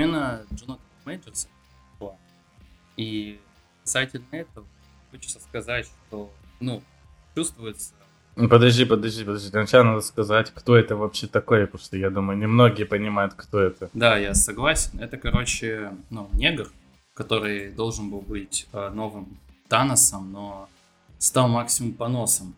Отмена Джонатана Мейджерса была. И касательно этого, хочется сказать, что, ну, чувствуется ну, Подожди, подожди, подожди. Сначала надо сказать, кто это вообще такой, потому что я думаю, немногие понимают, кто это. Да, я согласен. Это, короче, ну, негр, который должен был быть э, новым Таносом, но стал максимум поносом.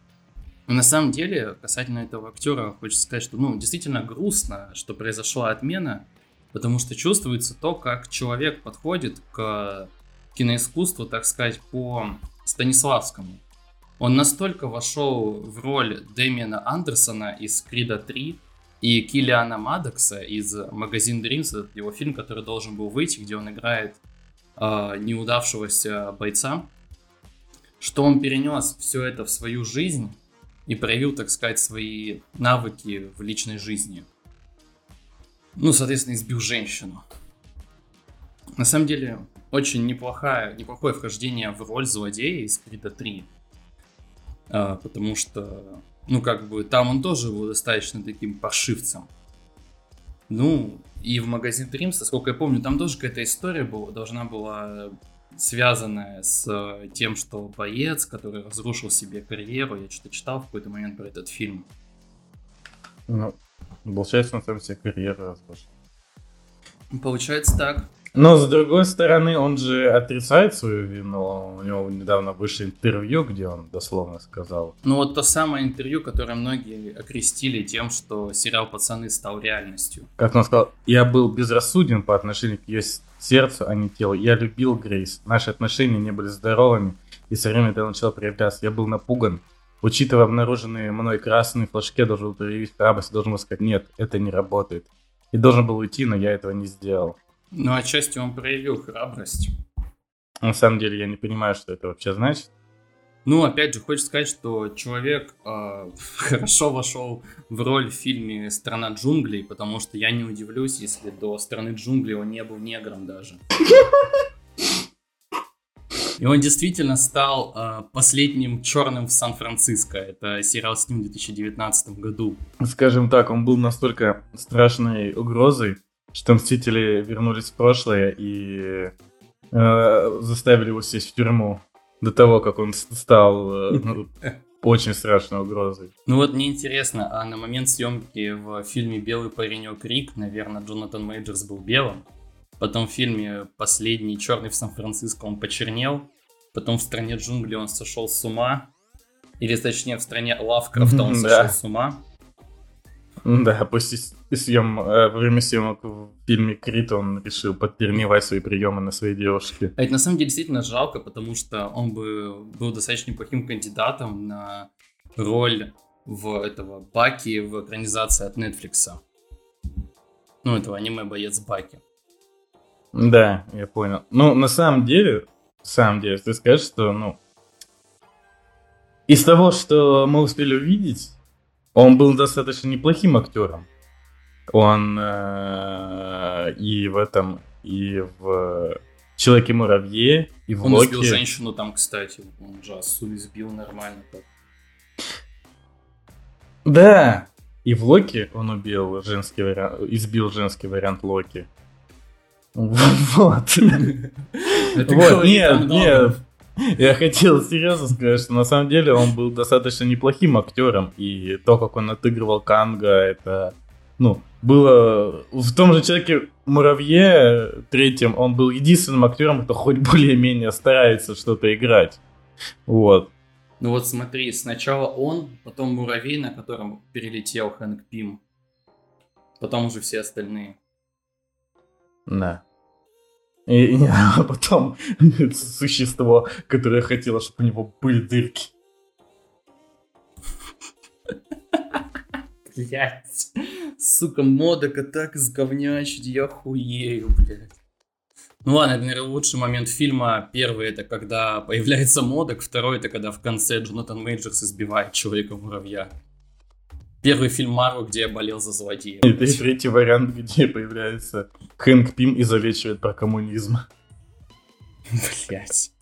Но на самом деле, касательно этого актера, хочется сказать, что ну, действительно грустно, что произошла отмена, потому что чувствуется то, как человек подходит к киноискусству, так сказать, по Станиславскому. Он настолько вошел в роль Дэмиана Андерсона из Крида 3 и Киллиана Мадокса из Магазин Dreams, его фильм, который должен был выйти, где он играет э, неудавшегося бойца, что он перенес все это в свою жизнь и проявил, так сказать, свои навыки в личной жизни. Ну, соответственно, избил женщину. На самом деле, очень неплохое, неплохое вхождение в роль злодея из Крида 3. А, потому что, ну, как бы, там он тоже был достаточно таким паршивцем. Ну, и в магазин Dreams, сколько я помню, там тоже какая-то история была, должна была связанная с э, тем, что боец, который разрушил себе карьеру, я что-то читал в какой-то момент про этот фильм. Ну, получается, он там себе карьеру разрушил. Получается так. Но с другой стороны, он же отрицает свою вину. У него недавно вышло интервью, где он дословно сказал. Ну вот то самое интервью, которое многие окрестили тем, что сериал «Пацаны» стал реальностью. Как он сказал, я был безрассуден по отношению к ее сердцу, а не телу. Я любил Грейс. Наши отношения не были здоровыми, и со временем это начало проявляться. Я был напуган. Учитывая обнаруженные мной красные флажки, я должен был проявить храбрость, должен был сказать, нет, это не работает. И должен был уйти, но я этого не сделал. Ну, отчасти он проявил храбрость. На самом деле, я не понимаю, что это вообще значит. Ну, опять же, хочется сказать, что человек э, хорошо вошел в роль в фильме «Страна джунглей», потому что я не удивлюсь, если до «Страны джунглей» он не был негром даже. И он действительно стал э, последним черным в Сан-Франциско. Это сериал с ним в 2019 году. Скажем так, он был настолько страшной угрозой, что Мстители вернулись в прошлое и э, заставили его сесть в тюрьму до того, как он стал э, ну, очень страшной угрозой. Ну вот мне интересно, а на момент съемки в фильме «Белый паренек Рик», наверное, Джонатан Мейджерс был белым, потом в фильме «Последний черный в Сан-Франциско» он почернел, потом в «Стране джунглей» он сошел с ума, или точнее в «Стране Лавкрафта» он сошел с ума, да, после съем, э, во время съемок в фильме Крит он решил подтренировать свои приемы на своей девушке. А это на самом деле действительно жалко, потому что он бы был достаточно неплохим кандидатом на роль в этого Баки в экранизации от Netflix. Ну, этого аниме-боец Баки. Да, я понял. Ну, на самом деле, на самом деле, ты скажешь, что, ну, из того, что мы успели увидеть, он был достаточно неплохим актером. Он э, и в этом, и в Человеке-муравье, и в он Локи. Он избил женщину там, кстати. Он же Асу избил нормально так. Да, и в Локи он убил женский вариант, избил женский вариант Локи. Вот. Вот, нет, нет. Я хотел серьезно сказать, что на самом деле он был достаточно неплохим актером, и то, как он отыгрывал Канга, это, ну, было в том же человеке Муравье третьем, он был единственным актером, кто хоть более-менее старается что-то играть. Вот. Ну вот смотри, сначала он, потом Муравей, на котором перелетел Хэнк Пим, потом уже все остальные. Да. И, и а потом существо, которое хотело, чтобы у него были дырки. Блять. Сука, модока так изговнячить, я хуею, блядь. Ну ладно, это, наверное, лучший момент фильма. Первый это когда появляется модок, второй это когда в конце Джонатан Мейджерс избивает Человека-муравья. Первый фильм Марвел, где я болел за злодея. И третий вариант, где появляется Хэнк Пим и залечивает про коммунизм. Блять.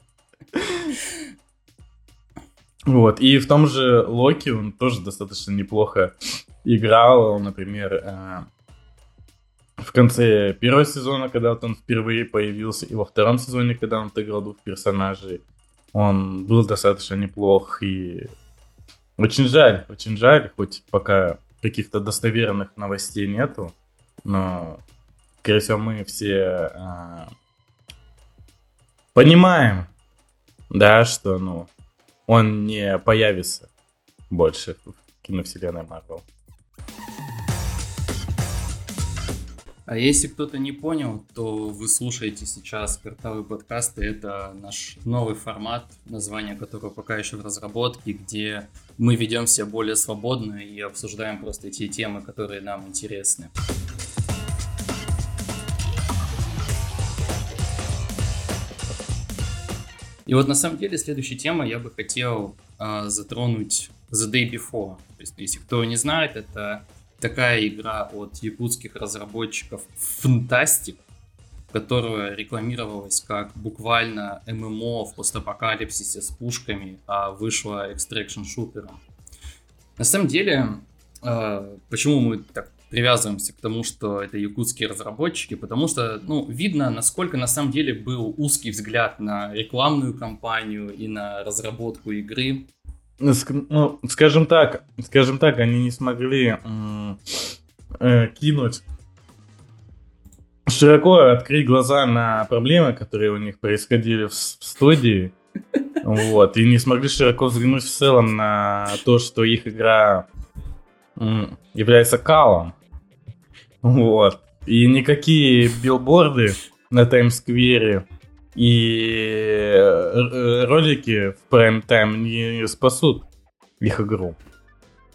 Вот, и в том же Локи он тоже достаточно неплохо играл. Например, э, в в конце первого сезона, когда вот он впервые появился, и во втором сезоне, когда он отыграл двух персонажей, он был достаточно неплох. И очень жаль, очень жаль, хоть пока каких-то достоверных новостей нету, но, скорее всего, мы все а, понимаем, да, что, ну, он не появится больше в киновселенной Марвел. А если кто-то не понял, то вы слушаете сейчас картовые подкасты. Это наш новый формат, название которого пока еще в разработке, где мы ведем себя более свободно и обсуждаем просто те темы, которые нам интересны. И вот на самом деле следующая тема я бы хотел э, затронуть The Day Before. То есть, если кто не знает, это такая игра от якутских разработчиков Fantastic, которая рекламировалась как буквально ММО в постапокалипсисе с пушками, а вышла экстракшн шутером. На самом деле, э, почему мы так привязываемся к тому, что это якутские разработчики, потому что, ну, видно, насколько на самом деле был узкий взгляд на рекламную кампанию и на разработку игры. Ну, скажем так, скажем так, они не смогли э, кинуть широко открыть глаза на проблемы, которые у них происходили в, в студии. Вот, и не смогли широко взглянуть в целом на то, что их игра является калом. Вот. И никакие билборды на Таймс-сквере и э, ролики в Time не спасут их игру.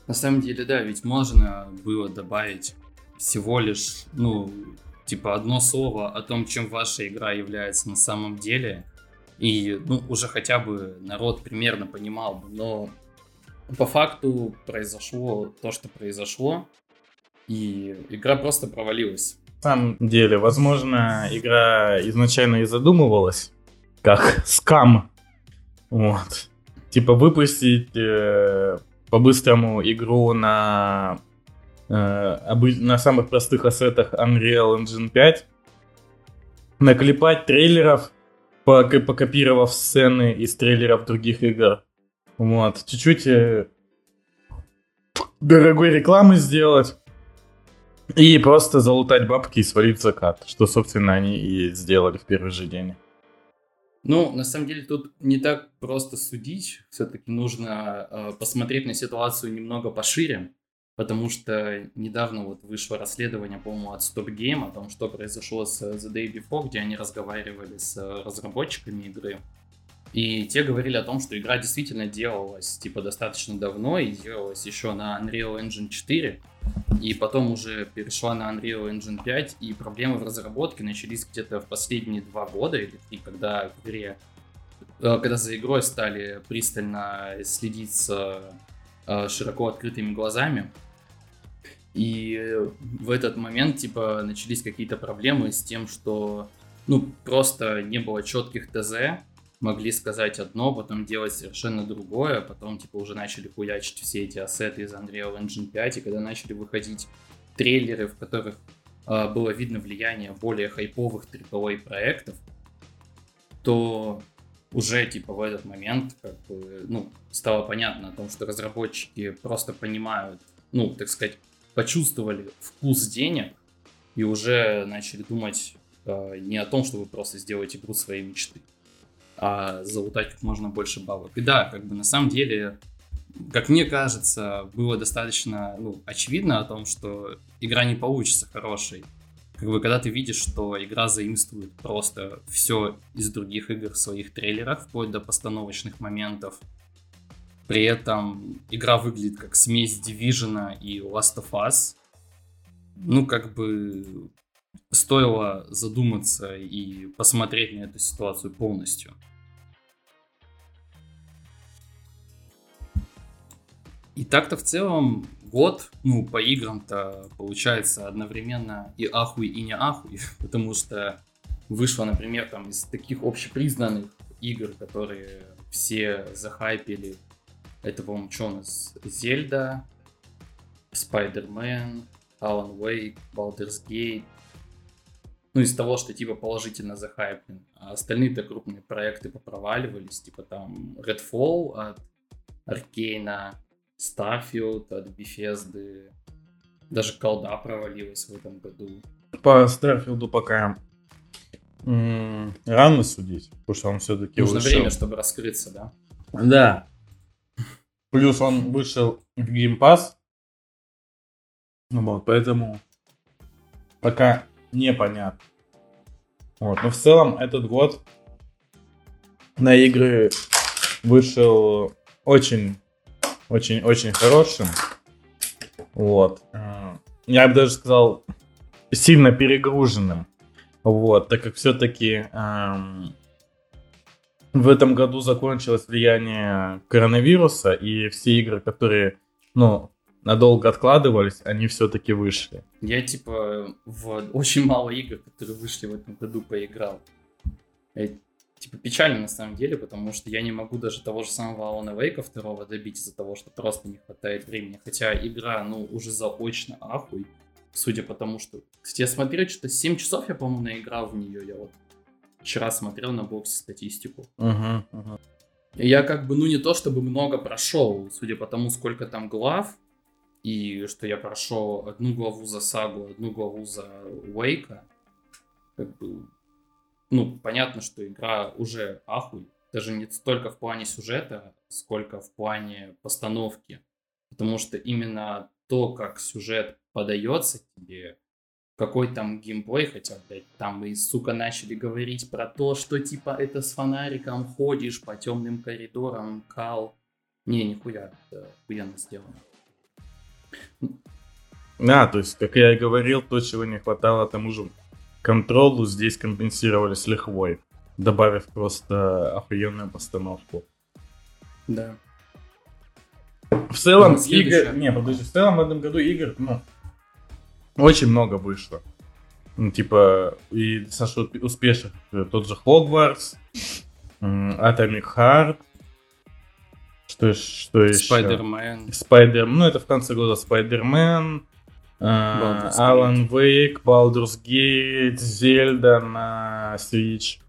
На самом деле, да, ведь можно было добавить всего лишь, ну, типа одно слово о том, чем ваша игра является на самом деле. И, ну, уже хотя бы народ примерно понимал бы. Но по факту произошло то, что произошло. И игра просто провалилась самом деле, возможно, игра изначально и задумывалась как скам. Вот. Типа выпустить э, по-быстрому игру на, э, на самых простых ассетах Unreal Engine 5, наклепать трейлеров, покопировав сцены из трейлеров других игр. Вот. Чуть-чуть э, дорогой рекламы сделать и просто залутать бабки и свалить закат, что, собственно, они и сделали в первый же день. Ну, на самом деле, тут не так просто судить. Все-таки нужно э, посмотреть на ситуацию немного пошире, потому что недавно вот вышло расследование, по-моему, от Stop Game о том, что произошло с The Day Before, где они разговаривали с разработчиками игры. И те говорили о том, что игра действительно делалась типа достаточно давно и делалась еще на Unreal Engine 4. И потом уже перешла на Unreal Engine 5, и проблемы в разработке начались где-то в последние два года или три, когда в игре, э, когда за игрой стали пристально следить с э, широко открытыми глазами. И в этот момент, типа, начались какие-то проблемы с тем, что, ну, просто не было четких ТЗ, могли сказать одно, потом делать совершенно другое, потом типа уже начали хуячить все эти ассеты из Unreal Engine 5, и когда начали выходить трейлеры, в которых э, было видно влияние более хайповых AAA проектов, то уже типа в этот момент как бы, ну, стало понятно о том, что разработчики просто понимают, ну, так сказать, почувствовали вкус денег и уже начали думать э, не о том, чтобы просто сделать игру своей мечты а залутать как можно больше бабок. И да, как бы на самом деле, как мне кажется, было достаточно ну, очевидно о том, что игра не получится хорошей. Как бы когда ты видишь, что игра заимствует просто все из других игр своих трейлерах, вплоть до постановочных моментов, при этом игра выглядит как смесь Division и Last of Us, ну, как бы стоило задуматься и посмотреть на эту ситуацию полностью. И так-то в целом год, ну, по играм-то получается одновременно и ахуй, и не ахуй, потому что вышло, например, там из таких общепризнанных игр, которые все захайпили. Это, по-моему, что у нас? Зельда, Spider-Man, Alan Wake, Baldur's Gate, ну, из того, что типа положительно захайплен. А остальные-то крупные проекты попроваливались, типа там Redfall от Аркейна, Starfield от Bethesda, даже колда провалилась в этом году. По Старфилду пока м- рано судить, потому что он все-таки Нужно вышел. время, чтобы раскрыться, да? Да. Плюс он вышел в Game Pass. Вот, поэтому пока непонятно. Вот, но в целом этот год на игры вышел очень, очень, очень хорошим. Вот. Э, Я бы даже сказал, сильно перегруженным. Вот, так как все-таки в этом году закончилось влияние коронавируса, и все игры, которые, ну, надолго откладывались, они все-таки вышли. Я, типа, в очень мало игр, которые вышли в этом году, поиграл. Я, типа, печально на самом деле, потому что я не могу даже того же самого Alan Wake 2 добить из-за того, что просто не хватает времени. Хотя игра, ну, уже заочно ахуй, судя по тому, что... Кстати, я смотрел, что 7 часов я, по-моему, наиграл в нее. Я вот вчера смотрел на боксе статистику. Угу. И я как бы, ну, не то чтобы много прошел, судя по тому, сколько там глав, и что я прошел одну главу за сагу, одну главу за Уэйка, как бы, ну, понятно, что игра уже ахуй, даже не столько в плане сюжета, сколько в плане постановки, потому что именно то, как сюжет подается тебе, какой там геймплей, хотя, блядь, там и, сука, начали говорить про то, что, типа, это с фонариком ходишь по темным коридорам, кал. Не, нихуя, это охуенно сделано. Да, то есть, как я и говорил, то, чего не хватало тому же контролу, здесь компенсировали с лихвой, добавив просто охуенную постановку. Да. В целом, Ну, игр... Не, подожди, в целом в этом году игр, ну, очень много вышло. Ну, типа, и достаточно успешных. Тот же м, Atomic Heart, что, что еще? Спайдермен. Спайдер, ну это в конце года Спайдермен. Alan Wake, Baldur's Gate, Зельда на Switch.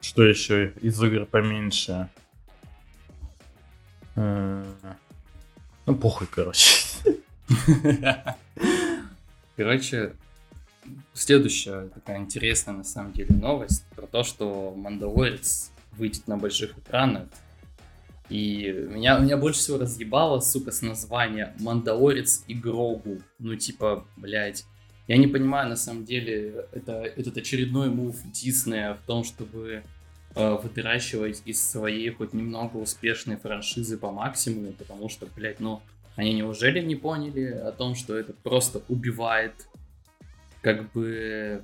Что еще из игр поменьше? Э, Ну, похуй, короче. Короче, следующая такая интересная на самом деле новость про то, что Мандалорец выйдет на больших экранах. И меня, меня больше всего разъебало, сука, с названия Мандалорец и Грогу. Ну, типа, блядь. Я не понимаю, на самом деле, это, этот очередной мув Диснея в том, чтобы э, выращивать из своей хоть немного успешной франшизы по максимуму, потому что, блядь, ну, они неужели не поняли о том, что это просто убивает, как бы...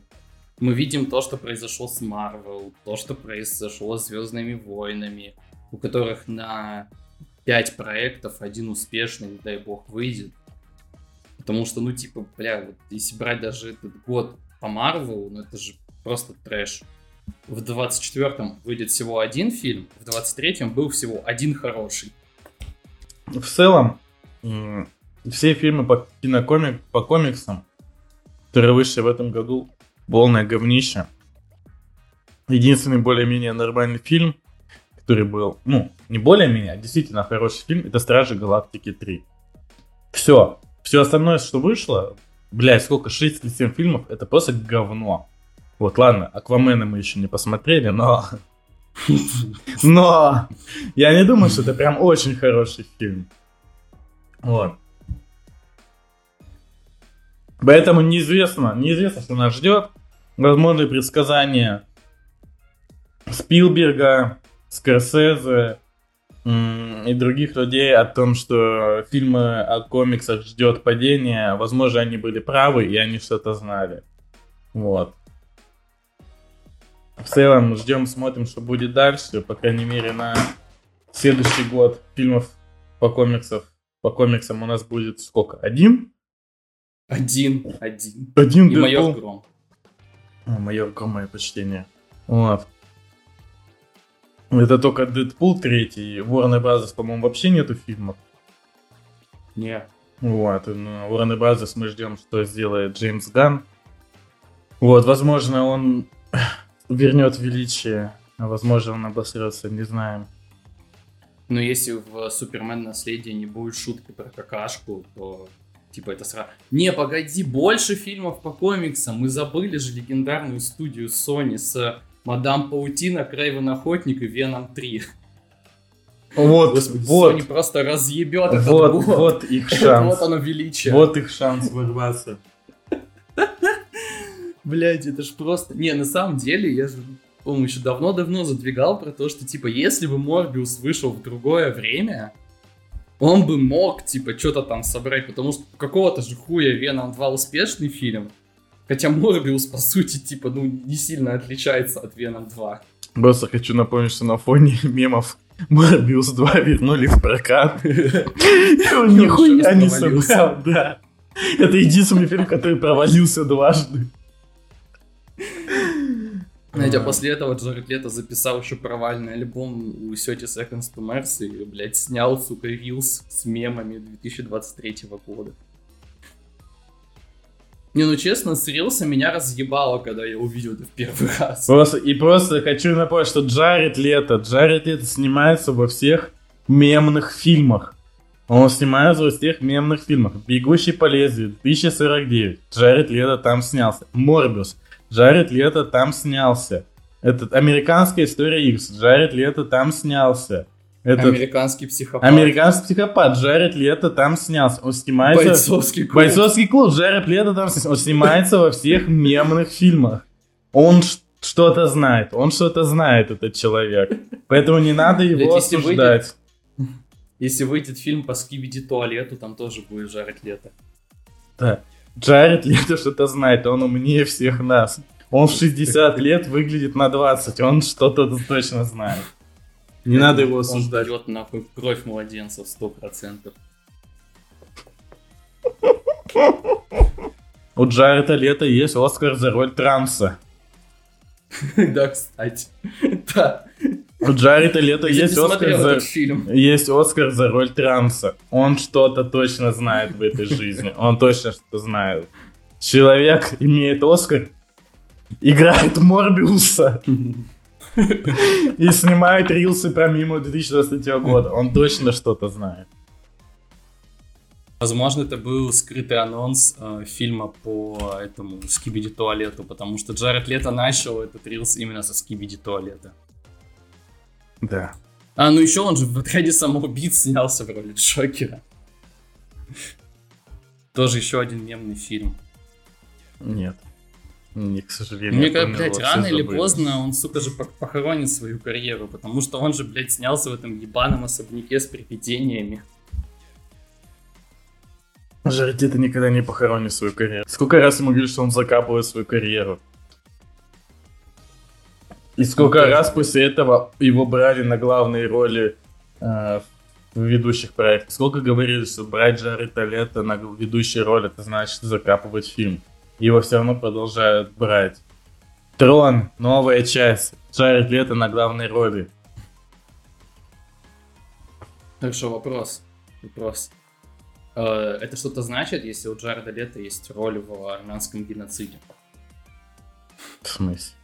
Мы видим то, что произошло с Марвел, то, что произошло с Звездными войнами, у которых на 5 проектов один успешный, не дай бог, выйдет. Потому что, ну, типа, бля, вот если брать даже этот год по Марвелу, ну, это же просто трэш. В 24-м выйдет всего один фильм, в 23-м был всего один хороший. В целом, все фильмы по кинокомик, по комиксам, которые вышли в этом году, полное говнище. Единственный более-менее нормальный фильм, который был, ну, не более-менее, а действительно хороший фильм, это Стражи Галактики 3. Все. Все остальное, что вышло, блядь, сколько, 6 или 7 фильмов, это просто говно. Вот, ладно, Аквамена мы еще не посмотрели, но... Но я не думаю, что это прям очень хороший фильм. Вот. Поэтому неизвестно, неизвестно, что нас ждет. Возможны предсказания Спилберга, Скорсезе и других людей о том, что фильмы о комиксах ждет падение. Возможно, они были правы, и они что-то знали. Вот. В целом, ждем, смотрим, что будет дальше. По крайней мере, на следующий год фильмов по комиксам, по комиксам у нас будет сколько? Один? Один, один. Один И майор. Гром. О, майор Гром, мое почтение. Вот. Это только Дэдпул третий. Warner Bros, по-моему, вообще нету фильмов. Не. Вот, ну, Warner Bros. мы ждем, что сделает Джеймс Ган. Вот, возможно, он вернет величие, а возможно, он обосрется, не знаем. Но если в Супермен наследие не будет шутки про какашку, то типа это сразу... Не, погоди, больше фильмов по комиксам. Мы забыли же легендарную студию Sony с Мадам Паутина, Крейвен Охотник и Веном 3. Вот, Господи, вот. Sony просто разъебет этот вот, год. Вот их шанс. вот оно величие. Вот их шанс вырваться. Блять, это ж просто... Не, на самом деле, я же, по-моему, еще давно-давно задвигал про то, что, типа, если бы Морбиус вышел в другое время, он бы мог, типа, что-то там собрать, потому что какого-то же хуя Веном 2 успешный фильм, хотя Морбиус, по сути, типа, ну, не сильно отличается от Веном 2. Просто хочу напомнить, что на фоне мемов Морбиус 2 вернули в прокат. Он нихуя не собрал, да. Это единственный фильм, который провалился дважды. Знаете, а после этого Джаред Лето записал еще провальный альбом у Сети Seconds to Mars и, блядь, снял, сука, рилс с мемами 2023 года. Не, ну честно, с рилса меня разъебало, когда я увидел это в первый раз. Просто, и просто хочу напомнить, что Джаред Лето, Джаред Лето снимается во всех мемных фильмах. Он снимается во всех мемных фильмах. «Бегущий по лезвию», 1049. Джаред Лето там снялся. «Морбиус», Джаред Лето там снялся. Этот «Американская история X», Джаред Лето там снялся. Этот... Американский психопат. Американский психопат. Джаред Лето там снялся. Он снимается... Бойцовский клуб. Бойцовский клуб. Джаред Лето там снялся. Он снимается во всех мемных фильмах. Он что-то знает. Он что-то знает, этот человек. Поэтому не надо его Блядь, осуждать. Выйдет, если выйдет фильм по скибиди туалету, там тоже будет Джаред Лето. Да. Джаред Лето что-то знает, он умнее всех нас. Он в 60 лет выглядит на 20, он что-то точно знает. Не надо его осуждать. Он пьет нахуй кровь младенцев 100%. У Джареда Лето есть Оскар за роль транса. Да, кстати. Да. У Джареда Лето есть Оскар, за... есть Оскар за роль транса. Он что-то точно знает в этой жизни. Он точно что-то знает. Человек имеет Оскар, играет Морбиуса и снимает рилсы про мимо 2023 года. Он точно что-то знает. Возможно, это был скрытый анонс э, фильма по этому Скибиди туалету, потому что Джаред Лето начал этот рилс именно со Скибиди туалета. Да. А, ну еще он же в отряде самоубийц снялся в роли Джокера. Тоже еще один мемный фильм. Нет. Не, к сожалению. Мне кажется, блядь, рано или поздно он, сука же, похоронит свою карьеру, потому что он же, блядь, снялся в этом ебаном особняке с привидениями. Жарти ты никогда не похоронишь свою карьеру. Сколько раз ему говорили, что он закапывает свою карьеру? И сколько раз после этого его брали на главные роли э, в ведущих проектах? Сколько говорили, что брать Джареда Лето на ведущую роль, это значит закапывать фильм. Его все равно продолжают брать. Трон, новая часть. Джаред Лето на главной роли. Так что вопрос. Вопрос. Э, это что-то значит, если у Джареда Лето есть роль в армянском геноциде? В смысле?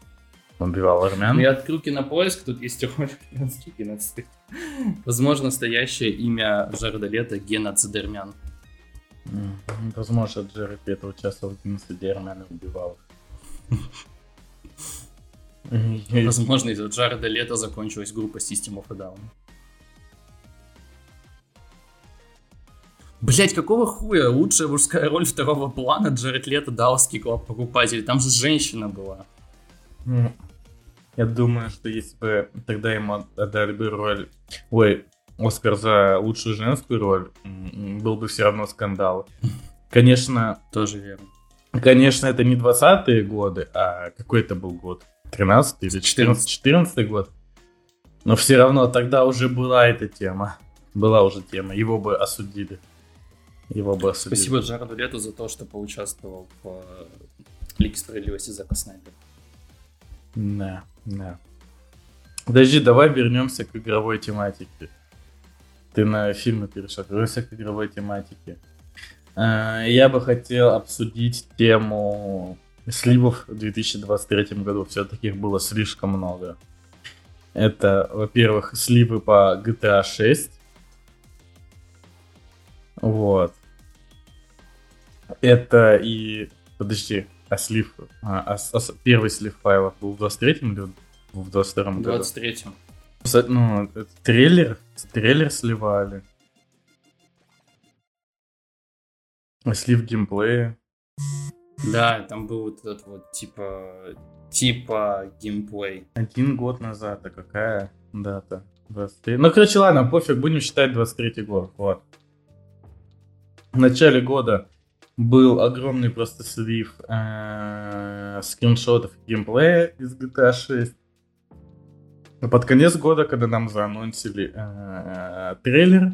Убивал армян? Ну, я открыл кинопоиск, тут есть армянский геноцид. Возможно, настоящее имя Джареда Лето геноцид армян. Возможно, Джаред Лето участвовал в геноциде армян и убивал Возможно, из-за Джареда Лето закончилась группа System of a Down. Блять, какого хуя? Лучшая мужская роль второго плана Джаред Лето Далский клуб покупателей. Там же женщина была. Я думаю, что если бы тогда ему отдали бы роль... Ой, Оскар за лучшую женскую роль, был бы все равно скандал. Конечно... Тоже верно. Конечно, это не 20-е годы, а какой это был год? 13 или 14? 14 год. Но все равно тогда уже была эта тема. Была уже тема. Его бы осудили. Его бы осудили. Спасибо Джареду Лету за то, что поучаствовал в э, Лиге справедливости Зака Снайпера. Да, да. Подожди, давай вернемся к игровой тематике. Ты на фильмы перешел. Вернемся к игровой тематике. Э, я бы хотел обсудить тему сливов в 2023 году. Все-таки их было слишком много. Это, во-первых, сливы по GTA 6. Вот. Это и... Подожди, а слив... А, а, а, первый слив файлов был в 23-м или в 22-м году? В 23-м. Ну, трейлер, трейлер сливали. Слив геймплея. Да, там был вот этот вот типа типа геймплей. Один год назад, а какая дата? 23. Ну, короче, ладно, пофиг, будем считать 23 год. Вот. В начале года был огромный просто слив э, скриншотов геймплея из GTA 6. А под конец года, когда нам заанонсили э, трейлер,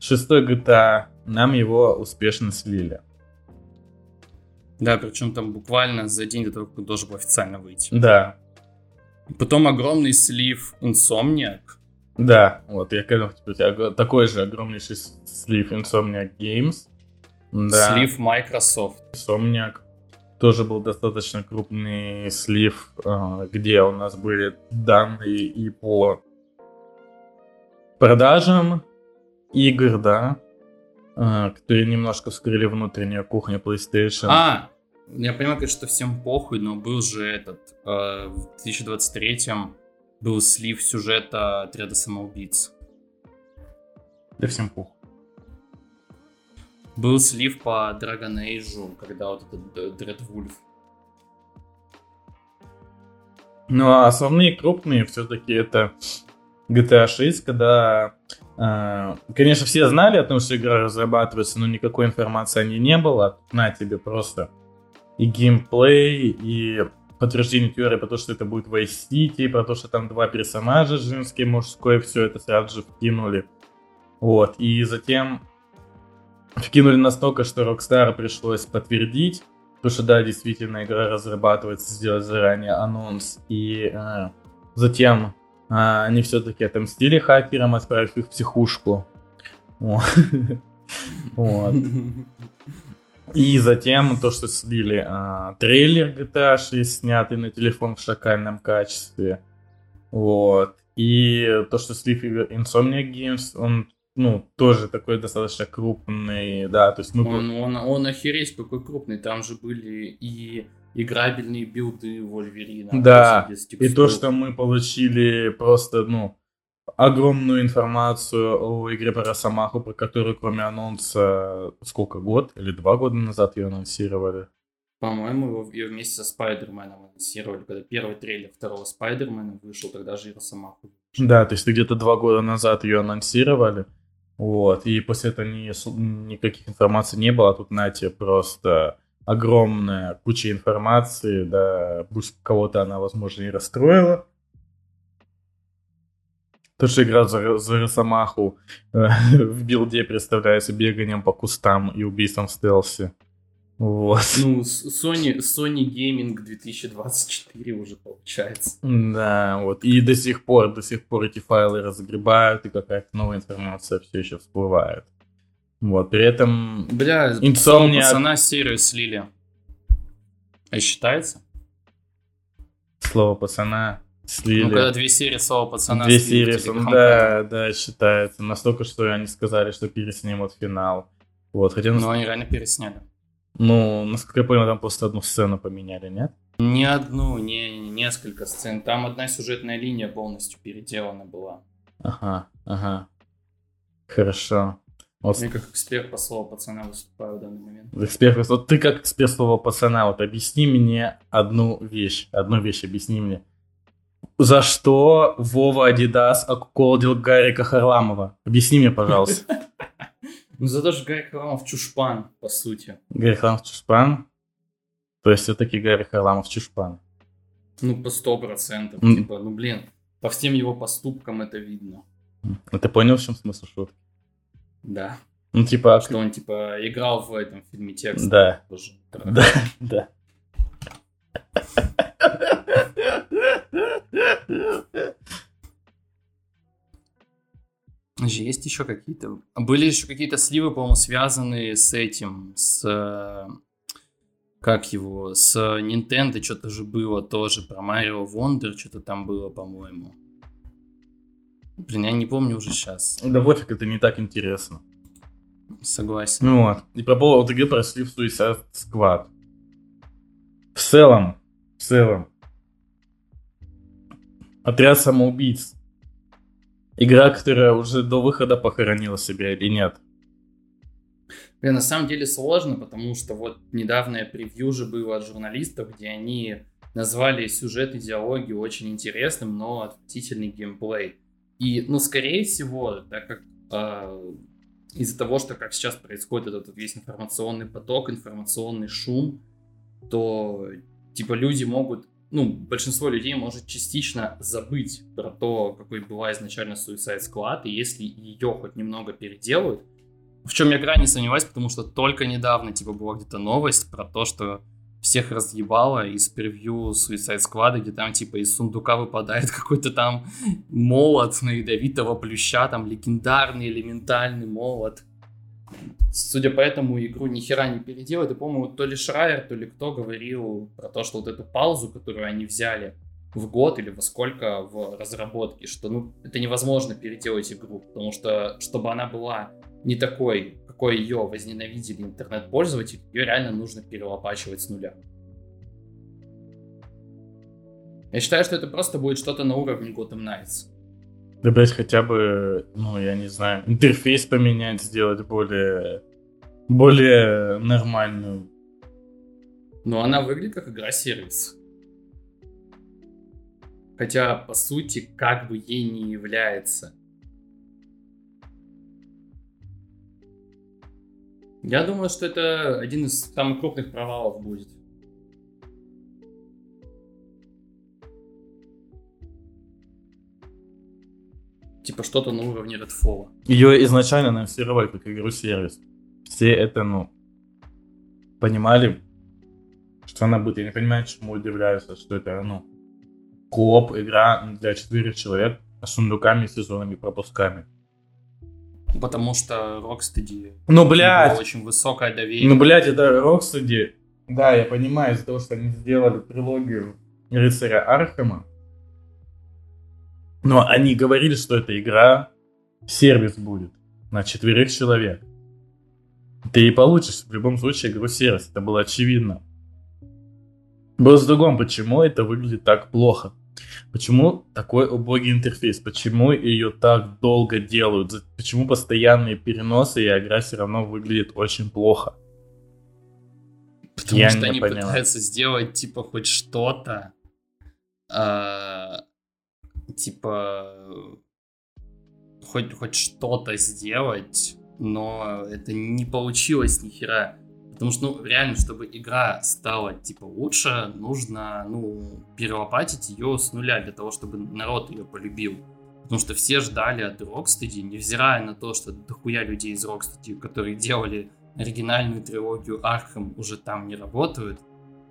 шестой GTA, нам его успешно слили. Да, причем там буквально за день до того, как он должен был официально выйти. Да. Потом огромный слив Insomniac. Да, вот я у такой же огромнейший слив Insomniac Games. Да. Слив Microsoft. Insomniac. Тоже был достаточно крупный слив, а, где у нас были данные и по продажам игр, да, а, которые немножко вскрыли внутреннюю кухню PlayStation. А, я понимаю, конечно, что всем похуй, но был же этот, э, в 2023-м был слив сюжета отряда самоубийц. Да всем похуй. Был слив по Dragon Age, когда вот этот Dread Wolf. Ну, а основные крупные все-таки это GTA 6, когда, э, конечно, все знали о том, что игра разрабатывается, но никакой информации о ней не было. На тебе просто и геймплей, и подтверждение теории про то, что это будет Vice City, про то, что там два персонажа, женский мужской, все это сразу же вкинули. Вот, и затем вкинули настолько, что Rockstar пришлось подтвердить, то, что да, действительно игра разрабатывается, сделать заранее анонс, и э, затем а, они все-таки отомстили хакерам, отправив их в психушку. Вот. И затем то, что слили а, трейлер GTA 6, снятый на телефон в шакальном качестве. Вот. И то, что слили Insomnia Games, он ну, тоже такой достаточно крупный, да, то есть мы... Он, он, он охереть какой крупный, там же были и играбельные билды Вольверина. Да, и то, что мы получили просто, ну, огромную информацию о игре про Росомаху, про которую кроме анонса сколько, год или два года назад ее анонсировали. По-моему, ее вместе со Спайдерменом анонсировали, когда первый трейлер второго Спайдермена вышел, тогда же и Росомаху. Да, то есть где-то два года назад ее анонсировали. Вот, и после этого ни, никаких информаций не было, а тут, знаете, просто огромная куча информации, да, пусть кого-то она, возможно, и расстроила, то, что игра за, за Росомаху э, в билде представляется беганием по кустам и убийством в стелсе. Вот. Ну, Sony, Sony Gaming 2024 уже получается. Да, вот. И до сих пор, до сих пор эти файлы разгребают, и какая-то новая информация все еще всплывает. Вот, при этом... Бля, Insomnia... пацана серию слили. А считается? Слово пацана слили. Ну, когда две серии слова пацана Две серии, типа, да, да, считается. Настолько, что они сказали, что переснимут финал. Вот, хотя... Ну, они реально пересняли. Ну, насколько я понял, там просто одну сцену поменяли, нет? Не одну, не, не несколько сцен. Там одна сюжетная линия полностью переделана была. Ага, ага. Хорошо. Вот. Я как эксперт по слову пацана выступаю в данный момент. Эксперт, вот ты как эксперт слова пацана, вот объясни мне одну вещь. Одну вещь объясни мне. За что Вова Адидас околдил Гарика Харламова? Объясни мне, пожалуйста. Ну за то, что Гарик Харламов чушпан, по сути. Гарик Харламов чушпан? То есть все-таки Гарик Харламов чушпан? Ну, по сто процентов. Типа, ну, блин, по всем его поступкам это видно. А ты понял, в чем смысл шутки? Да. Ну, типа... Что он, типа, играл в этом фильме текст. Да. Да, да. Есть еще какие-то. Были еще какие-то сливы, по-моему, связанные с этим, с как его, с Nintendo что-то же было тоже, про Марио Wonder что-то там было, по-моему. Блин, я не помню уже сейчас. Да пофиг, это не так интересно. Согласен. Ну вот. И по поводу игры прошли в Suicide Squad. В целом, в целом, Отряд самоубийц. Игра, которая уже до выхода похоронила себя или нет? Блин, на самом деле сложно, потому что вот недавнее превью же было от журналистов, где они назвали сюжет и диалогию очень интересным, но отвратительный геймплей. И, ну, скорее всего, так как э, из-за того, что как сейчас происходит этот весь информационный поток, информационный шум, то, типа, люди могут, ну, большинство людей может частично забыть про то, какой была изначально Suicide Squad, и если ее хоть немного переделают, в чем я крайне сомневаюсь, потому что только недавно, типа, была где-то новость про то, что всех разъебало из превью Suicide Squad, где там типа из сундука выпадает какой-то там молот на ядовитого плюща, там легендарный элементальный молот. Судя по этому, игру ни хера не переделают. И, по-моему, то ли Шрайер, то ли кто говорил про то, что вот эту паузу, которую они взяли в год или во сколько в разработке, что ну это невозможно переделать игру, потому что чтобы она была не такой какой ее возненавидели интернет-пользователи, ее реально нужно перелопачивать с нуля. Я считаю, что это просто будет что-то на уровне Gotham Knights. Да, блять, хотя бы, ну, я не знаю, интерфейс поменять, сделать более, более нормальную. Но она выглядит как игра-сервис. Хотя, по сути, как бы ей не является. Я думаю, что это один из самых крупных провалов будет. Типа что-то на уровне Redfall. Ее изначально анонсировали как игру-сервис. Все это, ну, понимали, что она будет. Я не понимаю, чему удивляются, что это, ну, кооп игра для четырех человек с сундуками, сезонами, пропусками. Потому что Rocksteady ну, блядь. очень высокое доверие. Ну, блядь, это Rocksteady. Да, я понимаю, из-за того, что они сделали трилогию Рыцаря Архема. Но они говорили, что эта игра сервис будет на четверых человек. Ты и получишь в любом случае игру сервис. Это было очевидно. Вопрос в другом, почему это выглядит так плохо? Почему такой убогий интерфейс? Почему ее так долго делают? Почему постоянные переносы и игра все равно выглядит очень плохо? Потому Я что они поняла. пытаются сделать типа хоть что-то. А, типа хоть, хоть что-то сделать, но это не получилось ни хера. Потому что, ну, реально, чтобы игра стала, типа, лучше, нужно, ну, перелопатить ее с нуля для того, чтобы народ ее полюбил. Потому что все ждали от Rocksteady, невзирая на то, что дохуя людей из Rocksteady, которые делали оригинальную трилогию Arkham, уже там не работают,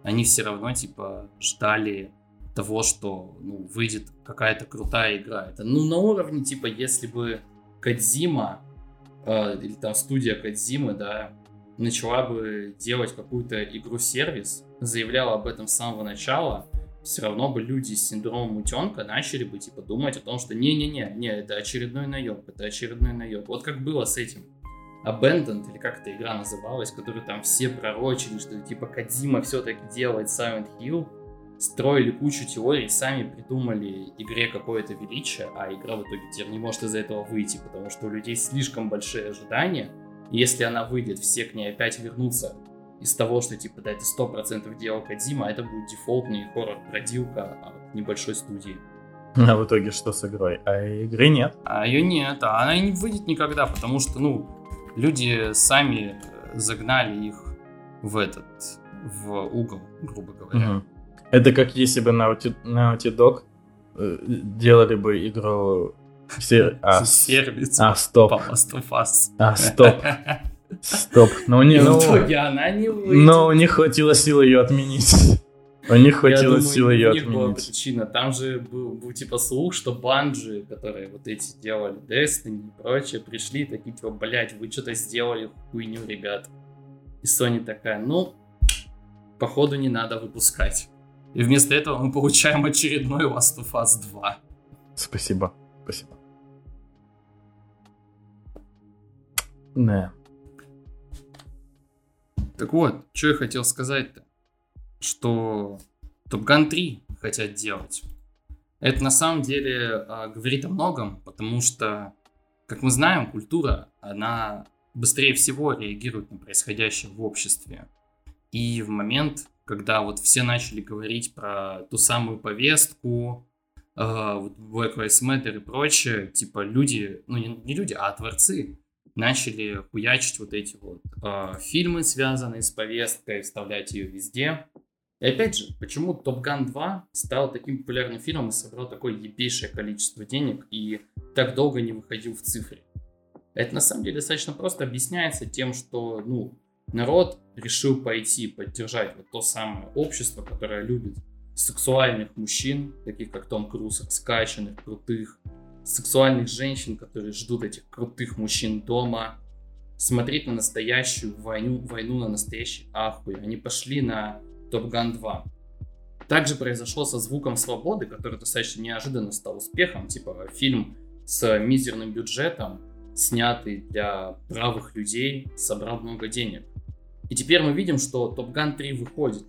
они все равно, типа, ждали того, что, ну, выйдет какая-то крутая игра. Это, ну, на уровне, типа, если бы Кадзима, э, или там студия Кадзимы, да, начала бы делать какую-то игру-сервис, заявляла об этом с самого начала, все равно бы люди с синдромом утенка начали бы типа думать о том, что не-не-не, не, это очередной наеб, это очередной наеб. Вот как было с этим Abandoned, или как эта игра называлась, которую там все пророчили, что типа Кадима все-таки делает Silent Hill, строили кучу теорий, сами придумали игре какое-то величие, а игра в итоге теперь не может из-за этого выйти, потому что у людей слишком большие ожидания, если она выйдет, все к ней опять вернутся из того, что типа да, это сто процентов дело Кадима, а это будет дефолтный хоррор-бродилка от небольшой студии. А в итоге что с игрой? А игры нет? А ее нет, а она не выйдет никогда, потому что, ну, люди сами загнали их в этот, в угол, грубо говоря. Угу. Это как если бы Naughty, Naughty Dog э, делали бы игру Сер... А, Сервис. А, стоп. По. А, стоп. Стоп. Но у них, ну, в итоге она не выйдет. Но у них хватило сил ее отменить. У них хватило силы ее отменить. была причина. Там же был, был типа слух, что банджи, которые вот эти делали, Destiny и прочее, пришли такие типа, блять, вы что-то сделали хуйню, ребят. И Sony такая, ну, походу не надо выпускать. И вместо этого мы получаем очередной Last of Us 2. Спасибо, спасибо. Не. Так вот, что я хотел сказать-то? Что Top Gun 3 хотят делать. Это на самом деле а, говорит о многом, потому что, как мы знаем, культура, она быстрее всего реагирует на происходящее в обществе. И в момент, когда вот все начали говорить про ту самую повестку, э, Black Lives Matter и прочее, типа люди, ну не, не люди, а творцы начали хуячить вот эти вот э, фильмы, связанные с повесткой, вставлять ее везде. И опять же, почему Top Gun 2 стал таким популярным фильмом и собрал такое ебейшее количество денег и так долго не выходил в цифре? Это на самом деле достаточно просто объясняется тем, что ну, народ решил пойти поддержать вот то самое общество, которое любит сексуальных мужчин, таких как Том Круз, скачанных, крутых, сексуальных женщин, которые ждут этих крутых мужчин дома, смотреть на настоящую войну, войну на настоящий ахуй. Они пошли на Top Gun 2. Также произошло со «Звуком свободы», который достаточно неожиданно стал успехом. Типа фильм с мизерным бюджетом, снятый для правых людей, собрал много денег. И теперь мы видим, что Top Gun 3 выходит.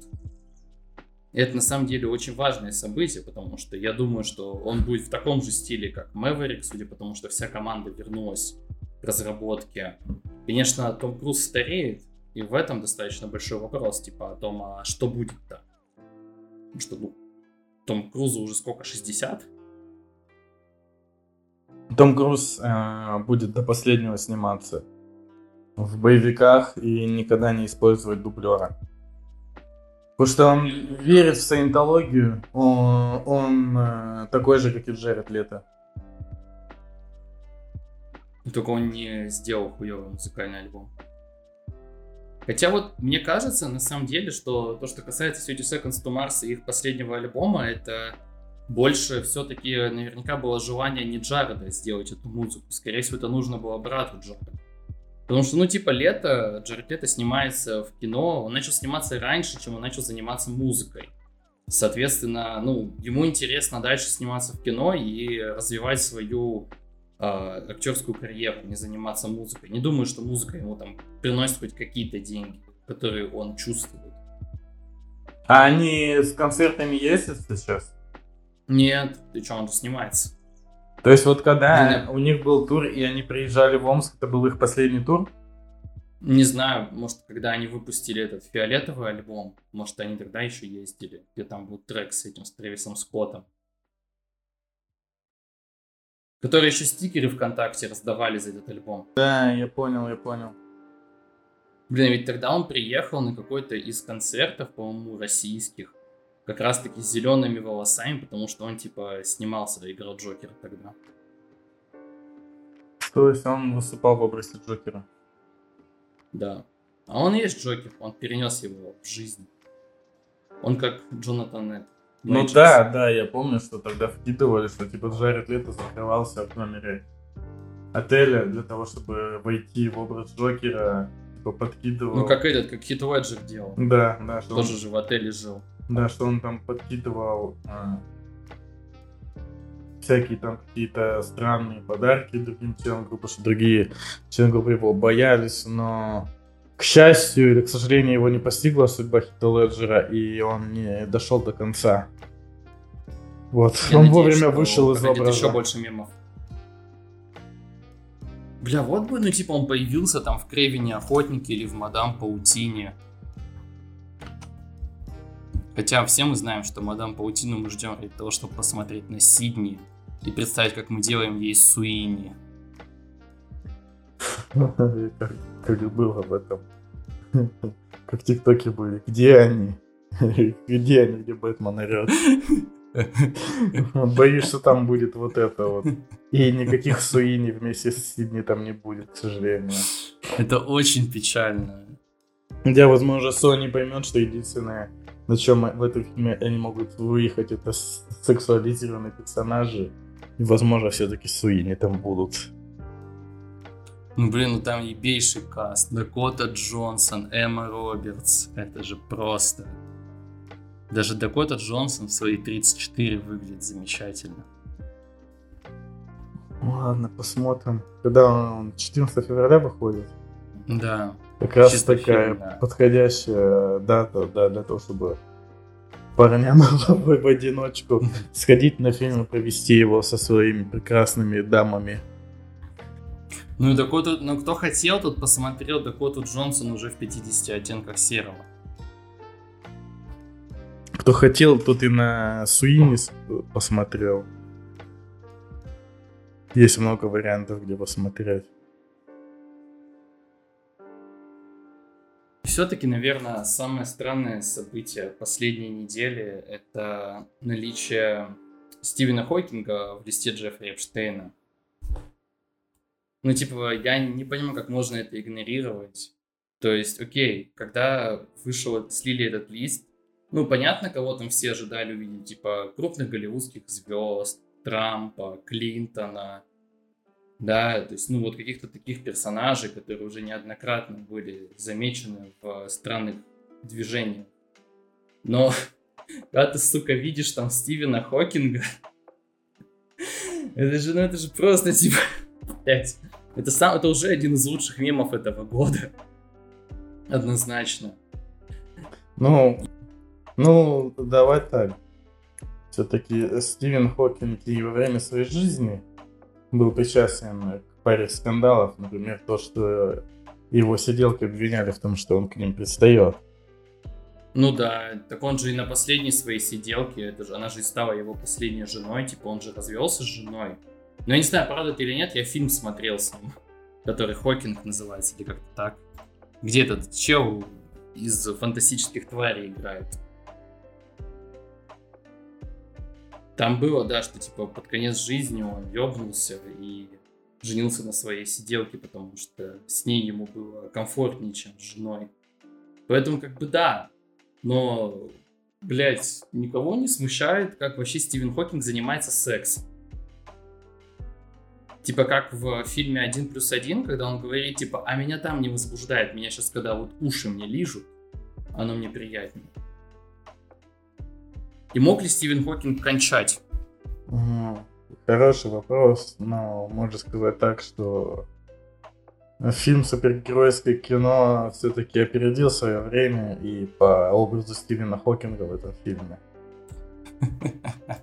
И это на самом деле очень важное событие, потому что я думаю, что он будет в таком же стиле, как Maverick, судя по тому, что вся команда вернулась к разработке. Конечно, Том Круз стареет, и в этом достаточно большой вопрос, типа о том, а что будет-то? Потому что, ну, Том Крузу уже сколько, 60? Том Круз э, будет до последнего сниматься в боевиках и никогда не использовать дублера. Потому что он верит в саентологию, он, он э, такой же, как и Джеред Лето. Только он не сделал хуёвый музыкальный альбом. Хотя вот мне кажется, на самом деле, что то, что касается 30 Seconds to Mars и их последнего альбома, это больше все-таки наверняка было желание не Джареда сделать эту музыку. Скорее всего, это нужно было брату Джареда. Потому что, ну, типа, лето, Джаред Лето снимается в кино, он начал сниматься раньше, чем он начал заниматься музыкой. Соответственно, ну, ему интересно дальше сниматься в кино и развивать свою э, актерскую карьеру, не заниматься музыкой. Не думаю, что музыка ему там приносит хоть какие-то деньги, которые он чувствует. А они с концертами ездят сейчас? Нет, ты что, он же снимается. То есть вот когда у них был тур, и они приезжали в Омск, это был их последний тур? Не знаю, может, когда они выпустили этот фиолетовый альбом, может, они тогда еще ездили, где там был трек с этим, с Трэвисом Скоттом. Которые еще стикеры ВКонтакте раздавали за этот альбом. Да, я понял, я понял. Блин, ведь тогда он приехал на какой-то из концертов, по-моему, российских как раз-таки с зелеными волосами, потому что он, типа, снимался, играл Джокера тогда. То есть он выступал в образе Джокера? Да. А он есть Джокер, он перенес его в жизнь. Он как Джонатан Нет. Ну да, да, я помню, что тогда вкидывали, что типа Джаред Лето закрывался в номере отеля для того, чтобы войти в образ Джокера, типа подкидывал. Ну как этот, как Хит Уэджер делал. Да, да. Тоже он... же в отеле жил. Да, что он там подкидывал а, всякие там какие-то странные подарки другим членам группы, что другие члены группы его боялись, но к счастью или к сожалению его не постигла судьба Хита Леджера, и он не дошел до конца. Вот, Я он надеюсь, вовремя вышел из образа. еще больше мемов. Бля, вот бы, ну типа он появился там в Кревине Охотнике или в Мадам Паутине. Хотя все мы знаем, что мадам Паутину мы ждем для того, чтобы посмотреть на Сидни и представить, как мы делаем ей Суини. Как, было об этом. Как тиктоки были. Где они? Где они, где Бэтмен орет? Боюсь, что там будет вот это вот. И никаких Суини вместе с Сидни там не будет, к сожалению. Это очень печально. Хотя, возможно, Sony поймет, что единственное на чем в этом фильме они могут выехать, это сексуализированные персонажи. И, возможно, все-таки Суини там будут. Ну, блин, ну там ебейший каст. Дакота Джонсон, Эмма Робертс. Это же просто... Даже Дакота Джонсон в свои 34 выглядит замечательно. Ладно, посмотрим. Когда он 14 февраля выходит? Да. Как раз Чисто такая фильм, да. подходящая дата да, для того, чтобы парням в одиночку сходить на фильм и провести его со своими прекрасными дамами. Ну и Дакоту, ну кто хотел, тот посмотрел Дакоту Джонсон уже в 50 оттенках серого. Кто хотел, тот и на Суинис посмотрел. Есть много вариантов, где посмотреть. Все-таки, наверное, самое странное событие последней недели — это наличие Стивена Хокинга в листе Джеффри Эпштейна. Ну, типа, я не понимаю, как можно это игнорировать. То есть, окей, когда вышел, слили этот лист, ну, понятно, кого там все ожидали увидеть, типа, крупных голливудских звезд, Трампа, Клинтона, да, то есть, ну, вот каких-то таких персонажей, которые уже неоднократно были замечены в странных движениях. Но когда ты, сука, видишь там Стивена Хокинга, это же, ну, это же просто, типа, блядь, это, сам, это уже один из лучших мемов этого года. Однозначно. Ну, ну, давай так. Все-таки Стивен Хокинг и во время своей жизни был причастен к паре скандалов. Например, то, что его сиделки обвиняли в том, что он к ним пристает. Ну да, так он же и на последней своей сиделке, это же, она же и стала его последней женой, типа он же развелся с женой. Но я не знаю, правда это или нет, я фильм смотрел сам, который Хокинг называется, или как-то так. Где этот чел из фантастических тварей играет. Там было, да, что типа под конец жизни он ёбнулся и женился на своей сиделке, потому что с ней ему было комфортнее, чем с женой. Поэтому как бы да, но, блядь, никого не смущает, как вообще Стивен Хокинг занимается сексом. Типа как в фильме «Один плюс один», когда он говорит, типа, а меня там не возбуждает, меня сейчас, когда вот уши мне лижут, оно мне приятнее. И мог ли Стивен Хокинг кончать? Хороший вопрос, но можно сказать так, что фильм супергеройское кино все-таки опередил свое время и по образу Стивена Хокинга в этом фильме.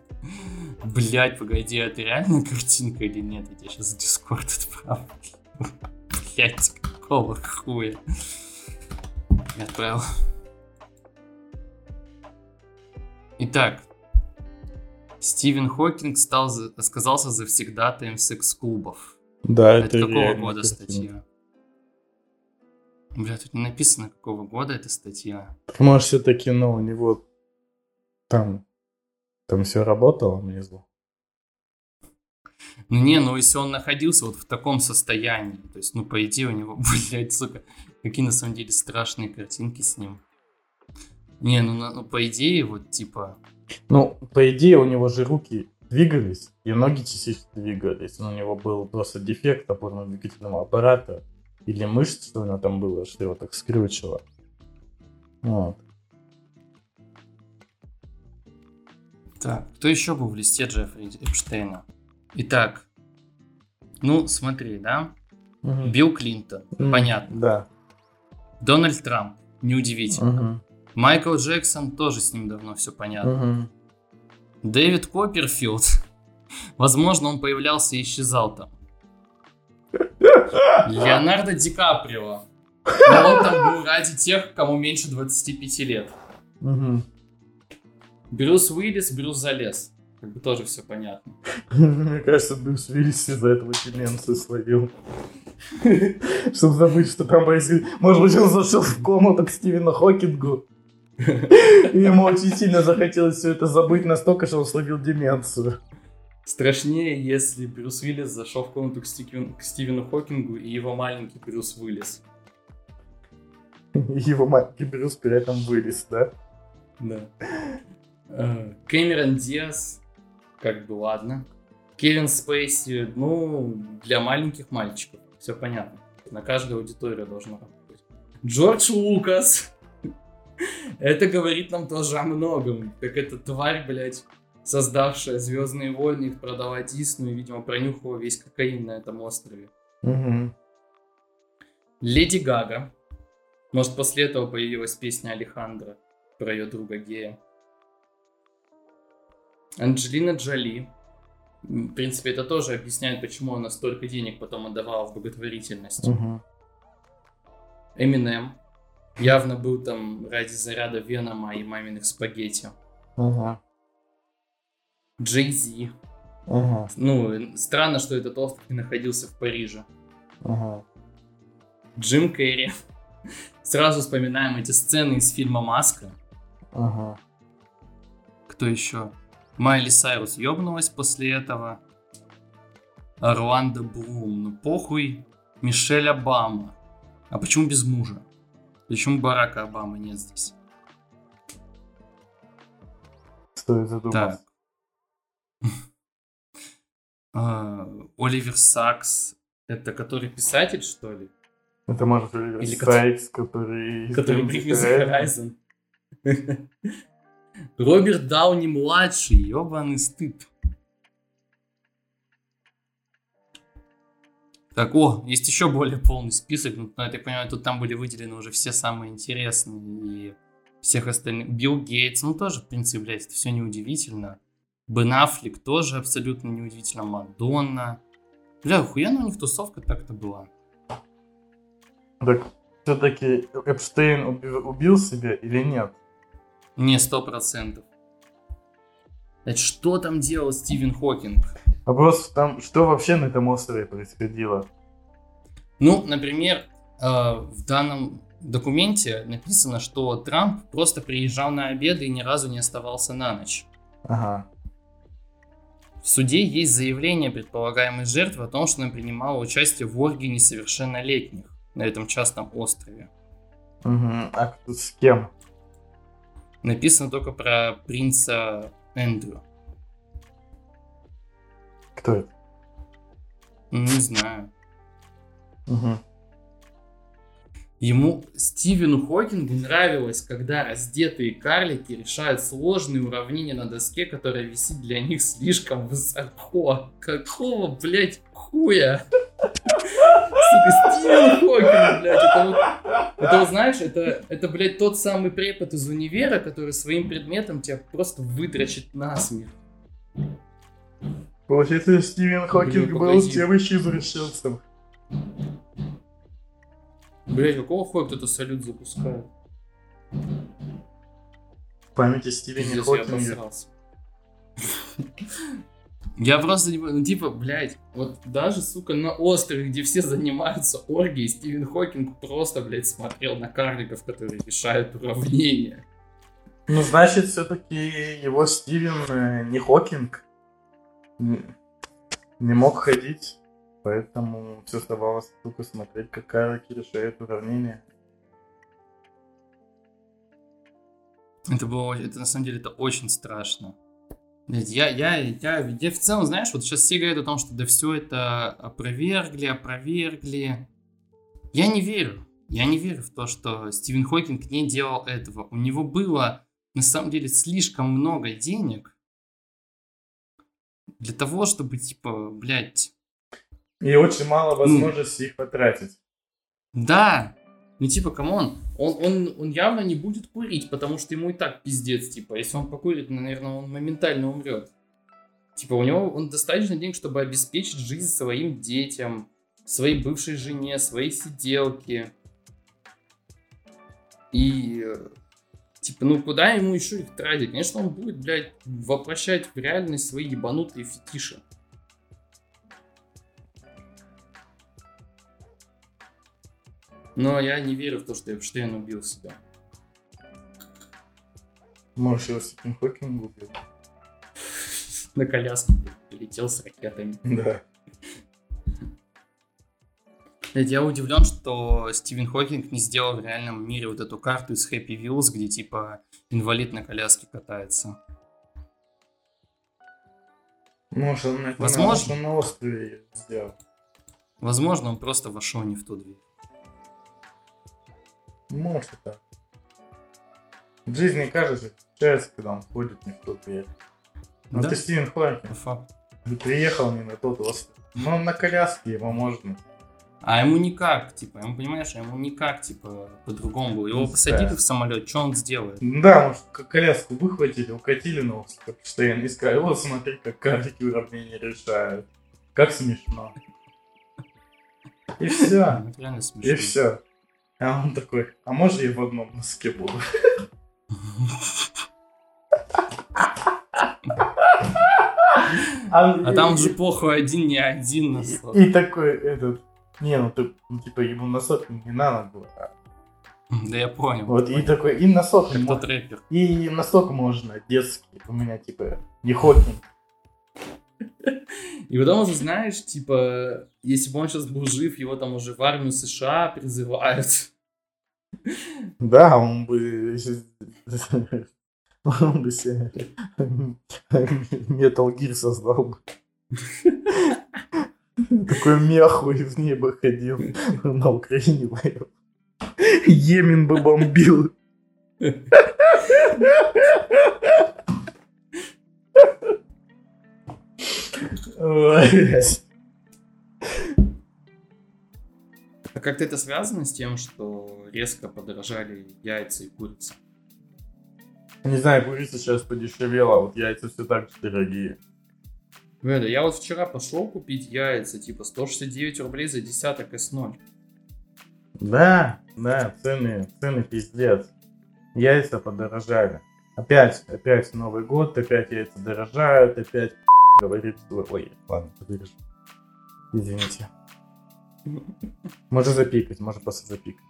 Блять, погоди, это реально картинка или нет? Я сейчас в Дискорд отправлю. Блять, какого хуя? Отправил. Итак, Стивен Хокинг стал, сказался завсегдатаем секс-клубов. Да, это, это какого года статья? Бля, тут не написано, какого года эта статья. Может, все-таки, ну, у него там там все работало внизу? Ну не, ну если он находился вот в таком состоянии, то есть, ну по идее у него, блядь, сука, какие на самом деле страшные картинки с ним. Не, ну, ну по идее вот типа... Ну, по идее у него же руки двигались, и ноги частично двигались. У него был просто дефект опорно-двигательного аппарата или мышц, что у него там было, что его так скрючило. Вот. Так, кто еще был в листе Джеффри Эпштейна? Итак, ну смотри, да? Угу. Билл Клинтон, угу. понятно. Да. Дональд Трамп, неудивительно. Угу. Майкл Джексон, тоже с ним давно все понятно. Угу. Дэвид Копперфилд, возможно, он появлялся и исчезал там. Леонардо Ди Каприо. Но он там был ради тех, кому меньше 25 лет. Угу. Брюс Уиллис, Брюс залез. Как бы тоже все понятно. Мне кажется, Брюс Уиллис из-за этого деменцию словил. Чтобы забыть, что там. Может быть, он зашел в комнату к Стивену Хокингу. Ему очень сильно захотелось все это забыть настолько, что он словил деменцию. Страшнее, если Брюс Уиллис зашел в комнату к, Стивен, к Стивену Хокингу и его маленький Брюс. И его маленький Брюс при этом вылез, да? Да. Э, Кэмерон Диас, как бы ладно. Кевин Спейси, ну, для маленьких мальчиков, все понятно. На каждую аудиторию должно работать. Джордж Лукас. Это говорит нам тоже о многом. Как эта тварь, блядь, создавшая Звездные войны, их продала Дисну и, видимо, пронюхала весь кокаин на этом острове. Угу. Леди Гага. Может, после этого появилась песня Алехандро про ее друга гея. Анджелина Джоли. В принципе, это тоже объясняет, почему она столько денег потом отдавала в благотворительность. Угу. Эминем. Явно был там ради заряда Венома и маминых спагетти. Ага. Джей Зи. Ага. Ну, странно, что этот остров не находился в Париже. Ага. Джим Керри. Сразу вспоминаем эти сцены из фильма «Маска». Ага. Кто еще? Майли Сайрус ёбнулась после этого. Орландо Блум. Ну похуй. Мишель Обама. А почему без мужа? Почему Барака Обамы нет здесь? Стоит задуматься. Так. А, Оливер Сакс. Это который писатель, что ли? Это может Оливер Или Сайкс, который... Который Бригмис Horizon. Horizon. Роберт Дауни младший, ебаный стыд. Так, о, есть еще более полный список, но, я так понимаю, тут там были выделены уже все самые интересные и всех остальных. Билл Гейтс, ну тоже, в принципе, блядь, это все неудивительно. Бен Аффлек тоже абсолютно неудивительно. Мадонна. Бля, охуенно у них тусовка так-то была. Так, все-таки Эпштейн уби- убил себя или нет? Не, сто процентов. Что там делал Стивен Хокинг? Вопрос в том, что вообще на этом острове происходило? Ну, например, э, в данном документе написано, что Трамп просто приезжал на обеды и ни разу не оставался на ночь. Ага. В суде есть заявление предполагаемой жертвы о том, что она принимала участие в оргии несовершеннолетних на этом частном острове. Угу. А с кем? Написано только про принца Эндрю. Кто это? Не знаю. Угу. Ему, Стивену Хокингу нравилось, когда раздетые карлики решают сложные уравнения на доске, которая висит для них слишком высоко. Какого, блядь, хуя? Сука, Стивен Хокинг, блядь, это вот... Это, знаешь, это, это, блядь, тот самый препод из универа, который своим предметом тебя просто вытрачит насмех. Получается, Стивен Хокинг Блин, был тем еще извращенцем. Блядь, какого хуя кто-то салют запускает? В памяти Стивена Хокинга. Я просто не ну типа, блядь, вот даже, сука, на острове, где все занимаются оргией, Стивен Хокинг просто, блядь, смотрел на карликов, которые решают уравнения. Ну, значит, все-таки его Стивен э, не Хокинг. Н- Не мог ходить. Поэтому все оставалось только смотреть, как карлики решают уравнение. Это было, это на самом деле, это очень страшно. Я, я, я, я в целом, знаешь, вот сейчас все говорят о том, что да все это опровергли, опровергли. Я не верю. Я не верю в то, что Стивен Хокинг не делал этого. У него было, на самом деле, слишком много денег для того, чтобы, типа, блядь, И очень мало возможностей их потратить. Да, ну типа, come on, он, он, он явно не будет курить, потому что ему и так пиздец, типа, если он покурит, ну, наверное, он моментально умрет. Типа, у него он достаточно денег, чтобы обеспечить жизнь своим детям, своей бывшей жене, своей сиделке. И, э, типа, ну куда ему еще их тратить? Конечно, он будет, блядь, воплощать в реальность свои ебанутые фетиши. Но я не верю в то, что Эпштейн убил себя. Может, его Стивен Хокинг убил. На коляске полетел с ракетами. Да. Я удивлен, что Стивен Хокинг не сделал в реальном мире вот эту карту из Happy Wheels, где типа инвалид на коляске катается. Может, он, это Возможно. он на острове сделал. Возможно, он просто вошел не в ту дверь. Может и так. В жизни кажется, случается, когда он ходит не в ту дверь. Но Да. ты Стивен Хокинг. Приехал не на тот остров. Ну, на коляске его можно. А ему никак, типа, ему, понимаешь, ему никак, типа, по-другому было. Его Ну, посадили да. в самолет, что он сделает? Да, может, коляску выхватили, укатили на остров постоянно и сказали, вот смотри, как карлики уравнения решают. Как смешно. И все. Реально смешно. И все. А он такой, а может я в одном носке буду? А там же похуй один не один носок. и такой этот, не, ну ты, ну, типа, ему носок не на ногу. а Да я понял. Вот, и такой, и носок, Как мо- тот рэпер. и носок можно детский. У меня, типа, не Хокинг. И потом уже знаешь, типа, если бы он сейчас был жив, его там уже в армию США призывают. Да, он бы... Он бы себе Metal Gear создал бы. Такой мехуй в небо ходил на Украине воевал. Йемен бы бомбил. А как-то это связано с тем, что резко подорожали яйца и курица? Не знаю, курица сейчас подешевела, а вот яйца все так же дорогие. Бля, я вот вчера пошел купить яйца, типа 169 рублей за десяток S0. Да, да, цены, цены пиздец. Яйца подорожали. Опять, опять Новый год, опять яйца дорожают, опять говорит, ой, ладно, вырежу. Извините. Можно запикать, можно просто запикать.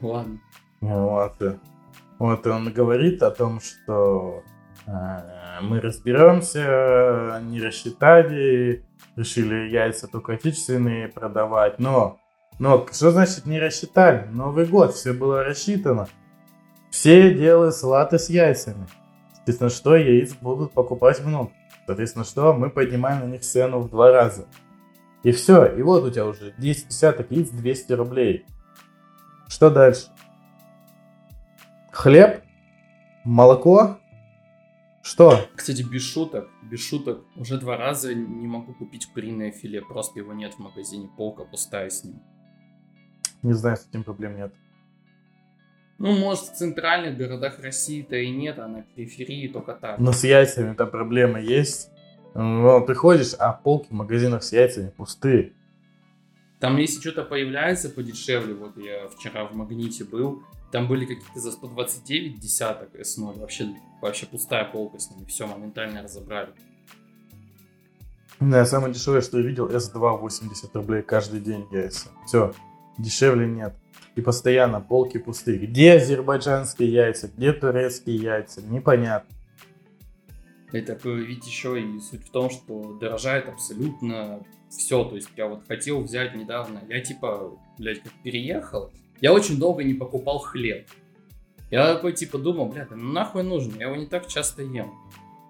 Ладно. Вот. Вот он говорит о том, что мы разберемся, не рассчитали, решили яйца только отечественные продавать, но, но что значит не рассчитали? Новый год, все было рассчитано. Все делают салаты с яйцами. Соответственно, что яиц будут покупать много. Соответственно, что мы поднимаем на них цену в два раза. И все, и вот у тебя уже 10 десяток яиц 200 рублей. Что дальше? Хлеб? Молоко? Что? Кстати, без шуток, без шуток, уже два раза не могу купить куриное филе, просто его нет в магазине, полка пустая с ним. Не знаю, с этим проблем нет. Ну, может, в центральных городах России-то и нет, а на периферии только так. Но с яйцами эта проблема есть. Ну, приходишь, а полки в магазинах с яйцами пустые. Там, если что-то появляется подешевле, вот я вчера в Магните был, там были какие-то за 129 десяток S0, вообще, вообще пустая полка с ними, все, моментально разобрали. Да, самое дешевое, что я видел, S2 80 рублей каждый день яйца. Все, дешевле нет. И постоянно полки пустые. Где азербайджанские яйца, где турецкие яйца, непонятно. Это ведь еще и суть в том, что дорожает абсолютно все. То есть я вот хотел взять недавно, я типа, блядь, как переехал, я очень долго не покупал хлеб. Я такой типа думал, блядь, ну нахуй нужен, я его не так часто ем.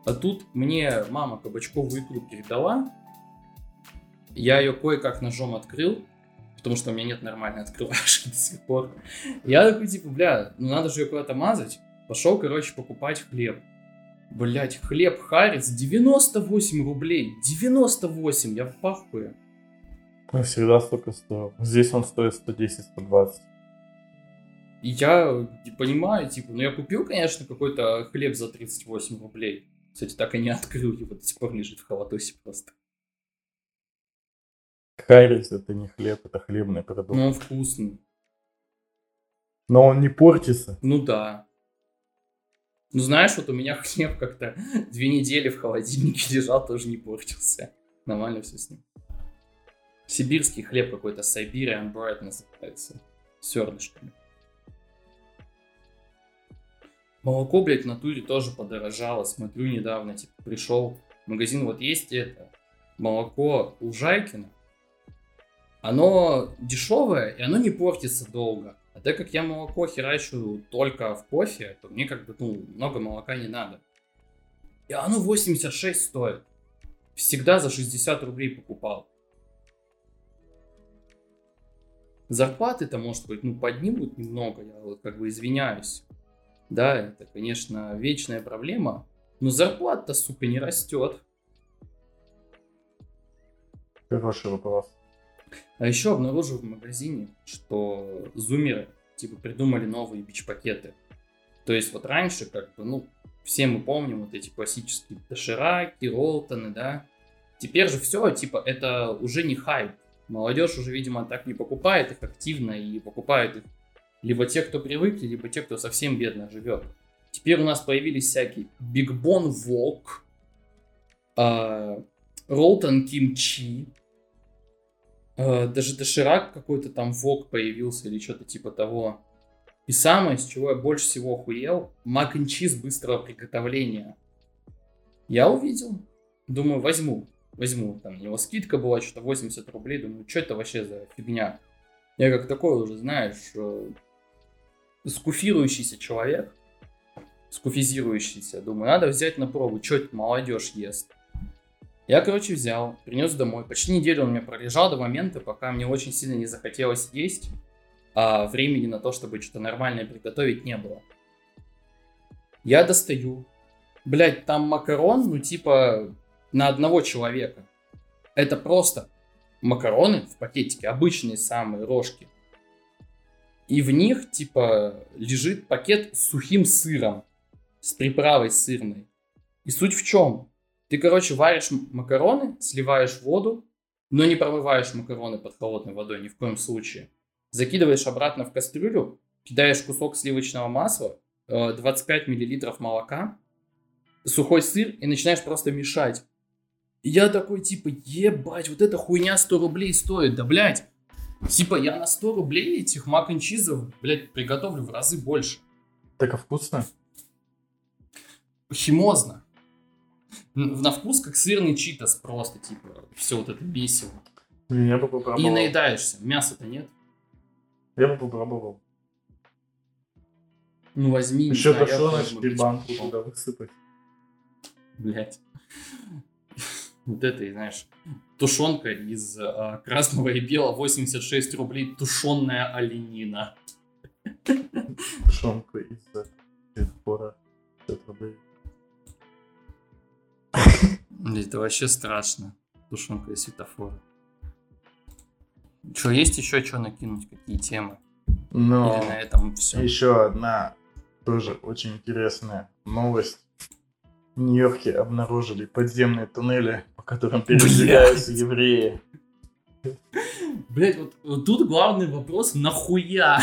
А тут мне мама кабачковую икру передала, я ее кое-как ножом открыл, потому что у меня нет нормальной открывашки до сих пор. Я такой типа, бля, ну надо же ее куда-то мазать. Пошел, короче, покупать хлеб. Блять, хлеб Харис 98 рублей. 98, я в пахуе. Всегда столько стоил. Здесь он стоит 110-120. И я не понимаю, типа, ну я купил, конечно, какой-то хлеб за 38 рублей. Кстати, так и не открыл его, до сих пор лежит в холодосе просто. Харис это не хлеб, это хлебный продукт. Но он вкусный. Но он не портится. Ну да. Ну знаешь, вот у меня хлеб как-то две недели в холодильнике лежал, тоже не портился. Нормально все с ним. Сибирский хлеб какой-то, Siberian Bread называется. С зернышками. Молоко, блядь, в натуре тоже подорожало. Смотрю недавно, типа, пришел в магазин, вот есть это, молоко Лужайкина. оно дешевое, и оно не портится долго. А так как я молоко херачу только в кофе, то мне как бы, ну, много молока не надо. И оно 86 стоит. Всегда за 60 рублей покупал. Зарплаты-то, может быть, ну, поднимут немного, я вот как бы извиняюсь. Да, это, конечно, вечная проблема, но зарплата-то, сука, не растет. Хороший вопрос. А еще обнаружил в магазине, что зумеры типа придумали новые бич-пакеты. То есть вот раньше, как бы, ну, все мы помним вот эти классические дошираки, ролтоны, да. Теперь же все, типа, это уже не хайп. Молодежь уже, видимо, так не покупает их активно и покупает их либо те, кто привыкли, либо те, кто совсем бедно живет. Теперь у нас появились всякие Big Bon Wok, Ролтон Кимчи, Э, даже доширак какой-то там вок появился или что-то типа того. И самое, с чего я больше всего охуел, мак н чиз быстрого приготовления. Я увидел, думаю, возьму, возьму. Там у него скидка была, что-то 80 рублей, думаю, что это вообще за фигня? Я как такой уже, знаешь, э, скуфирующийся человек, скуфизирующийся, думаю, надо взять на пробу, что это молодежь ест. Я, короче, взял, принес домой. Почти неделю он у меня пролежал до момента, пока мне очень сильно не захотелось есть, а времени на то, чтобы что-то нормальное приготовить, не было. Я достаю. Блять, там макарон, ну типа на одного человека. Это просто макароны в пакетике, обычные самые рожки. И в них, типа, лежит пакет с сухим сыром, с приправой сырной. И суть в чем? Ты, короче, варишь макароны, сливаешь воду, но не промываешь макароны под холодной водой ни в коем случае. Закидываешь обратно в кастрюлю, кидаешь кусок сливочного масла, 25 э, миллилитров молока, сухой сыр и начинаешь просто мешать. И я такой, типа, ебать, вот эта хуйня 100 рублей стоит, да, блядь. Типа, я на 100 рублей этих мак чизов, блядь, приготовлю в разы больше. Так а вкусно? Химозно на вкус как сырный читос просто, типа, все вот это месиво. Я бы попробовал. И наедаешься, мяса-то нет. Я бы попробовал. Ну возьми. Еще тушеночки банку туда высыпать. Блять. Вот это, знаешь, тушенка из а, красного и белого 86 рублей, тушенная оленина. Тушенка из светофора 50 рублей. Это вообще страшно. Тушенка и светофор. Что, есть еще что накинуть? Какие темы? Но Или на этом все? Еще одна тоже очень интересная новость. В Нью-Йорке обнаружили подземные туннели, по которым передвигаются евреи. Блять, вот, вот тут главный вопрос, нахуя?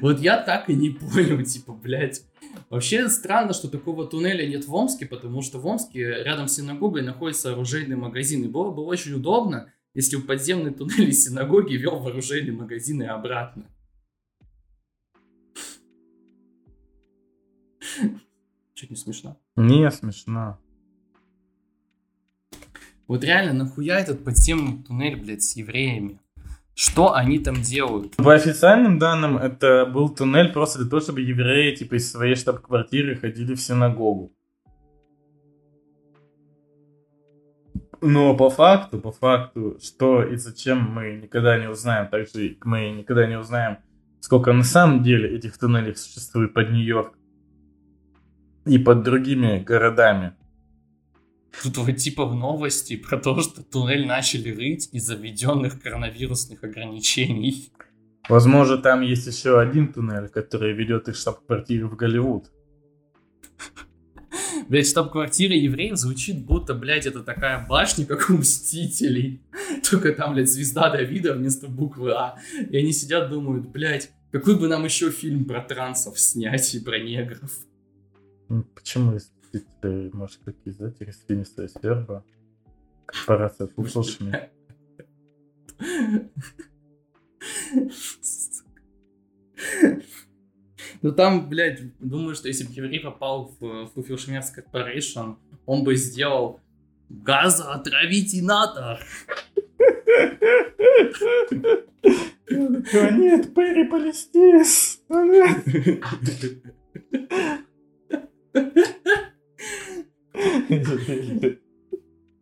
Вот я так и не понял, типа, блядь, Вообще странно, что такого туннеля нет в Омске, потому что в Омске рядом с синагогой находится оружейный магазин. И было бы очень удобно, если в подземный туннель из синагоги вел в оружейный магазин и обратно. Чуть не смешно. Не смешно. Вот реально, нахуя этот подземный туннель, блядь, с евреями? Что они там делают? По официальным данным, это был туннель просто для того, чтобы евреи типа из своей штаб-квартиры ходили в синагогу. Но по факту, по факту, что и зачем мы никогда не узнаем, также мы никогда не узнаем, сколько на самом деле этих туннелей существует под Нью-Йорк и под другими городами. Тут вот типа в новости про то, что туннель начали рыть из-за введенных коронавирусных ограничений. Возможно, там есть еще один туннель, который ведет их штаб-квартиры в Голливуд. Блять, штаб-квартира евреев звучит, будто, блядь, это такая башня, как у Мстителей. Только там, блядь, звезда Давида вместо буквы А. И они сидят, думают, блядь, какой бы нам еще фильм про трансов снять и про негров. Почему ты можешь какие издать растительная сверба, корпорация Фуксошми. Ну там, блядь, думаю, что если бы еврей попал в Фуфилшмерс Корпорейшн, он бы сделал газоотравитель Нет, Перри Палестис.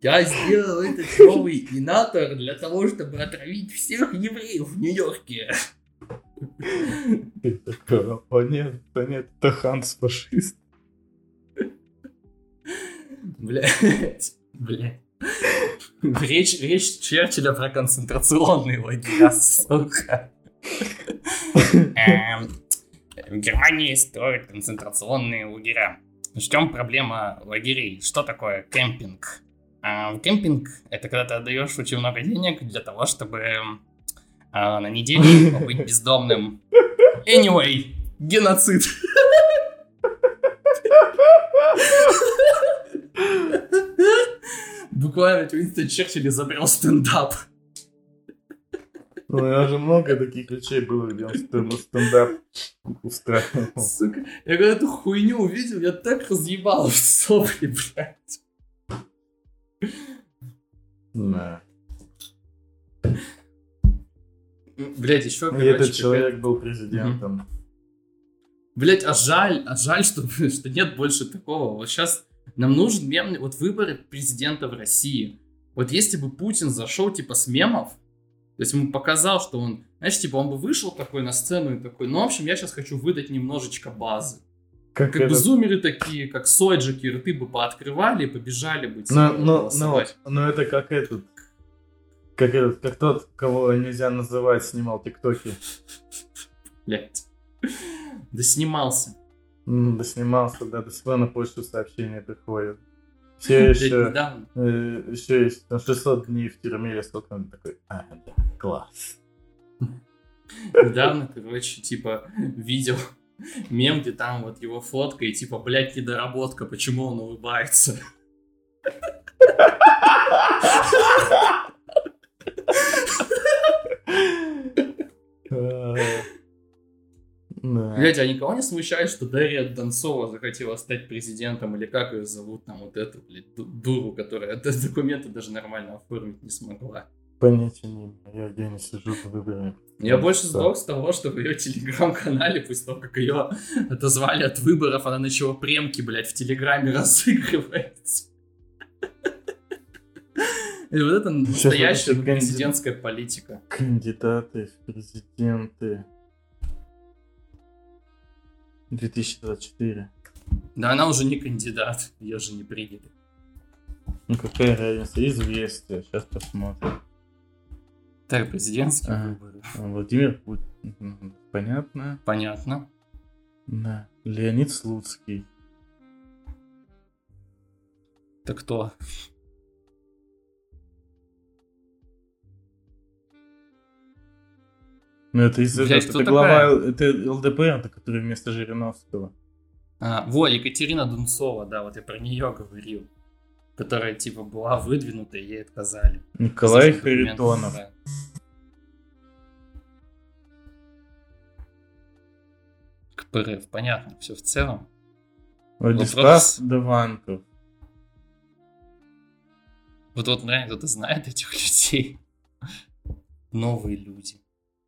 Я сделал этот новый инатор для того, чтобы отравить всех евреев в Нью-Йорке. О нет, да нет, это Ханс фашист. Блять, блять. Речь, речь Черчилля про концентрационные лагеря, сука. Эм, в Германии строят концентрационные лагеря. В чем проблема лагерей? Что такое кемпинг? А, кемпинг — это когда ты отдаешь очень много денег для того, чтобы а, на неделю побыть бездомным. Anyway, геноцид. Буквально Уинстон Черчилль изобрел стендап. Ну, у него же много таких вещей было, где он стендап устраивал. Сука, я когда эту хуйню увидел, я так разъебал в сопли, блядь. Да. Блять, еще, И этот человек был президентом. Блять, а жаль, а жаль, что, что нет больше такого. Вот сейчас нам нужен мемный, вот выборы президента в России. Вот если бы Путин зашел типа с мемов, то есть ему показал, что он, знаешь, типа он бы вышел такой на сцену и такой, ну, в общем, я сейчас хочу выдать немножечко базы. Как, как бы зумеры такие, как Сойджики, рты бы пооткрывали и побежали бы. Но, но, но, но это как этот, как этот, как тот, кого нельзя называть, снимал тиктоки. Блять. Да снимался. Да снимался, да, до сих пор на почту сообщения приходят. Все еще, э, еще есть там 600 дней в тюрьме или сколько он такой, а, да, класс. Недавно, короче, типа, видел мем, где там вот его фотка и типа, блядь, недоработка, почему он улыбается. Блять, а никого не смущает, что Дарья Донцова захотела стать президентом, или как ее зовут, там вот эту, блядь, дуру, которая документы даже нормально оформить не смогла. Понятия не имею, я не сижу по выборам. Я больше сдох с того, что в ее телеграм-канале, после того, как ее отозвали от выборов, она начала премки, блядь, в телеграме разыгрывать. И вот это настоящая президентская политика. Кандидаты в президенты. 2024. Да она уже не кандидат, ее же не приняли. Ну какая разница, известие, сейчас посмотрим. Так, президентские ага. выборы. Владимир Путин, понятно? Понятно. Да, Леонид Слуцкий. Это кто? Ну, это из Блядь, этого, это глава, это ЛДПР, это который вместо Жириновского. А, во, Екатерина Дунцова, да, вот я про нее говорил. Которая, типа, была выдвинута, и ей отказали. Николай Харитонов. Да. КПРФ, понятно, все в целом. Владислав Вопрос... Даванков. Вот вот, наверное, кто-то знает этих людей. Новые люди.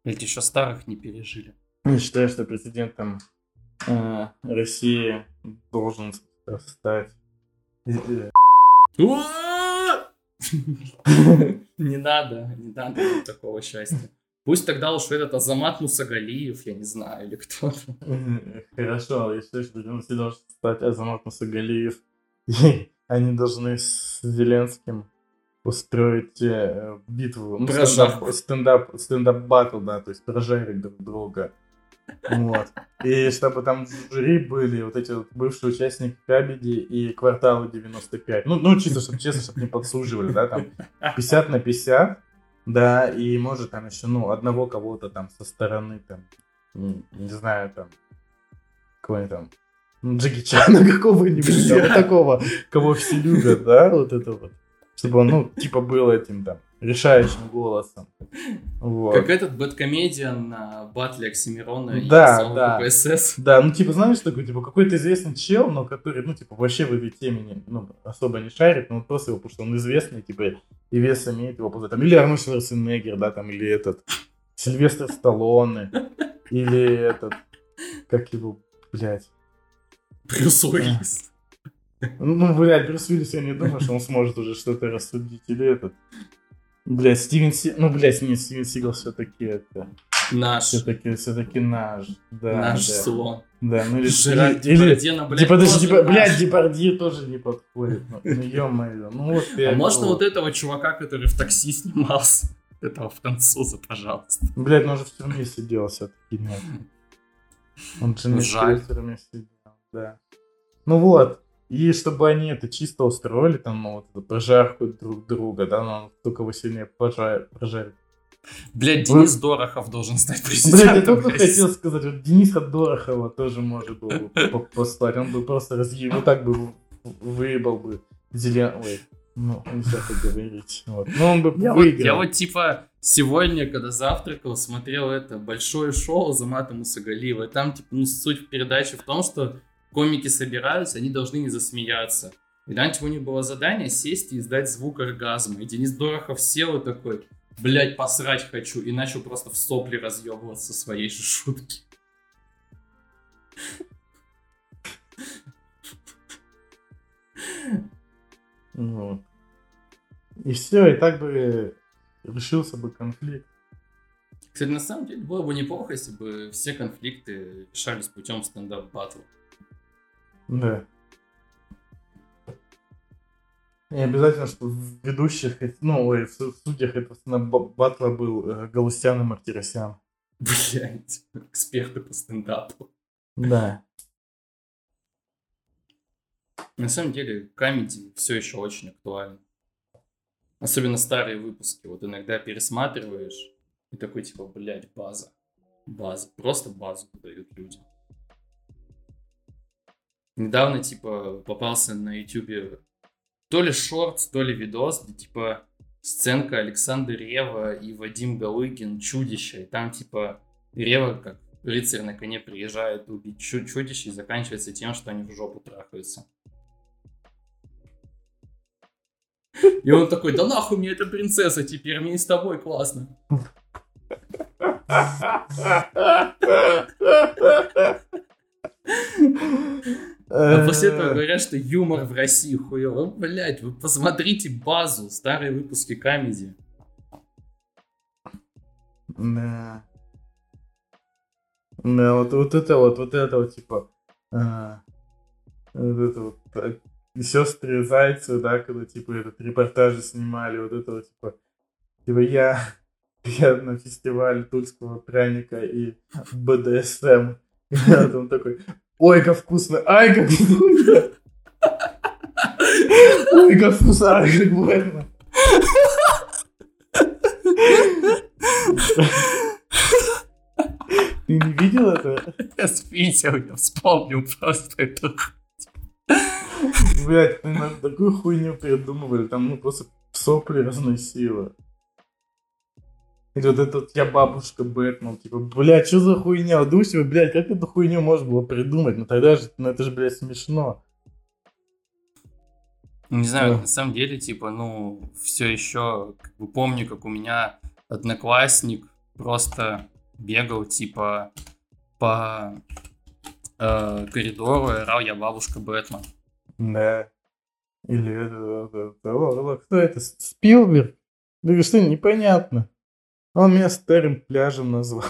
Или еще старых не пережили. Я считаю, что президентом э, России должен стать... Не надо, не надо такого счастья. Пусть тогда уж этот Азамат Мусагалиев, я не знаю, или кто-то. Хорошо, я считаю, что президентом должен стать Азамат Мусагалиев. Они должны с Зеленским устроить э, битву, ну, стендап, стендап, стендап батл, да, то есть прожарить друг друга. Вот. И чтобы там в жюри были вот эти вот бывшие участники Кабеди и Квартала 95. Ну, ну чисто, чтобы честно, чтобы не подсуживали, да, там 50 на 50, да, и может там еще, ну, одного кого-то там со стороны, там, не, не знаю, там, кого-нибудь там, Джеки Чана какого-нибудь, такого, кого все любят, да, вот это вот чтобы он, ну, типа, был этим, там, решающим голосом. Вот. Как этот бэткомедиан на батле Оксимирона да, и да. ПСС. Да, ну типа знаешь такой, типа какой-то известный чел, но который, ну типа вообще в этой теме не, ну, особо не шарит, но просто его, потому что он известный, типа, и вес имеет его там, или Арнольд Шварценеггер, да, там, или этот, Сильвестр Сталлоне, или этот, как его, блядь. Брюс Уиллис. Ну, блядь, Брюс Уиллис, я не думаю, что он сможет уже что-то рассудить, или этот. Блядь, Стивен Си... Ну, блядь, нет, Стивен Сигал все-таки это... Наш. Все-таки, все-таки наш. Да, наш да. слон. Да, ну или... Жерар или, Депардье, блядь, типа, даже, типа, блядь, Депардье тоже не подходит. Ну, ну ё-моё, ну вот А можно вот этого чувака, который в такси снимался? Этого француза, пожалуйста. Блядь, ну он же в тюрьме сидел все-таки, нет. Он же не в тюрьме сидел, да. Ну вот, и чтобы они это чисто устроили, там, ну, вот эту прожарку друг друга, да, но только его сильнее пожар, прожарит. Блять, Денис Вы... Дорохов должен стать президентом. Блять, я только хотел сказать, вот Дениса Дорохова тоже может был бы послать. Он бы просто разъел, вот так бы выебал бы зелен... Ой, ну, нельзя так говорить. Вот. Но он бы я выиграл. Вот, я вот типа сегодня, когда завтракал, смотрел это большое шоу за матом Усагалиева. Там, типа, ну, суть передачи в том, что комики собираются, они должны не засмеяться. И раньше у них было задание сесть и издать звук оргазма. И Денис Дорохов сел и такой, блять, посрать хочу. И начал просто в сопли разъебываться своей же шутки. Вот. И все, и так бы решился бы конфликт. Кстати, на самом деле было бы неплохо, если бы все конфликты решались путем стендап-батла. Да. И обязательно, что в ведущих, ну, ой, в судьях этого батла был э, Галустян и Мартиросян. Блять, эксперты по стендапу. Да. На самом деле, комедий все еще очень актуально. Особенно старые выпуски. Вот иногда пересматриваешь и такой, типа, блядь, база. База. Просто базу дают людям. Недавно, типа, попался на ютюбе то ли шортс, то ли видос, где, типа, сценка Александр Рева и Вадим Галыгин «Чудище». И там, типа, Рева, как рыцарь на коне, приезжает убить чудище и заканчивается тем, что они в жопу трахаются. И он такой, да нахуй мне эта принцесса теперь, мне и с тобой классно. А после этого говорят, что юмор в России хуёвый. Блять, вы посмотрите базу, старые выпуски комедии. Да. Да, вот, вот это вот, вот это вот, типа, а, вот это вот, сестры Зайцевы, да, когда, типа, этот репортажи снимали, вот это вот, типа, типа, я, я на фестивале тульского пряника и БДСМ, и он такой, Ой, как вкусно. Ай, как вкусно. Ой, как вкусно. Ай, как больно. Ты не видел это? Я видел, я вспомнил просто это. Блять, ты нам такую хуйню придумывали, там ну просто сопли разносило. Или вот этот я бабушка Бэтмен, типа, блядь, что за хуйня? Дусева, блядь, как эту хуйню можно было придумать? Ну тогда же, ну это же, блядь, смешно. Не знаю, да. на самом деле, типа, ну, все еще, как бы помню, как у меня одноклассник просто бегал, типа, по э, коридору и орал «Я бабушка Бэтмен». Да. Или это, это, это, кто это? Спилберг? Да что, непонятно. Он меня старым пляжем назвал.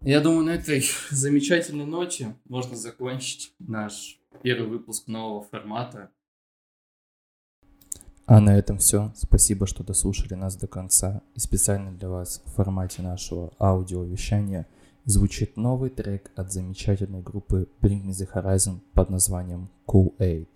Я думаю, на этой замечательной ноте можно закончить наш первый выпуск нового формата. А на этом все. Спасибо, что дослушали нас до конца. И специально для вас в формате нашего аудиовещания звучит новый трек от замечательной группы Bring Me The Horizon под названием Cool Aid.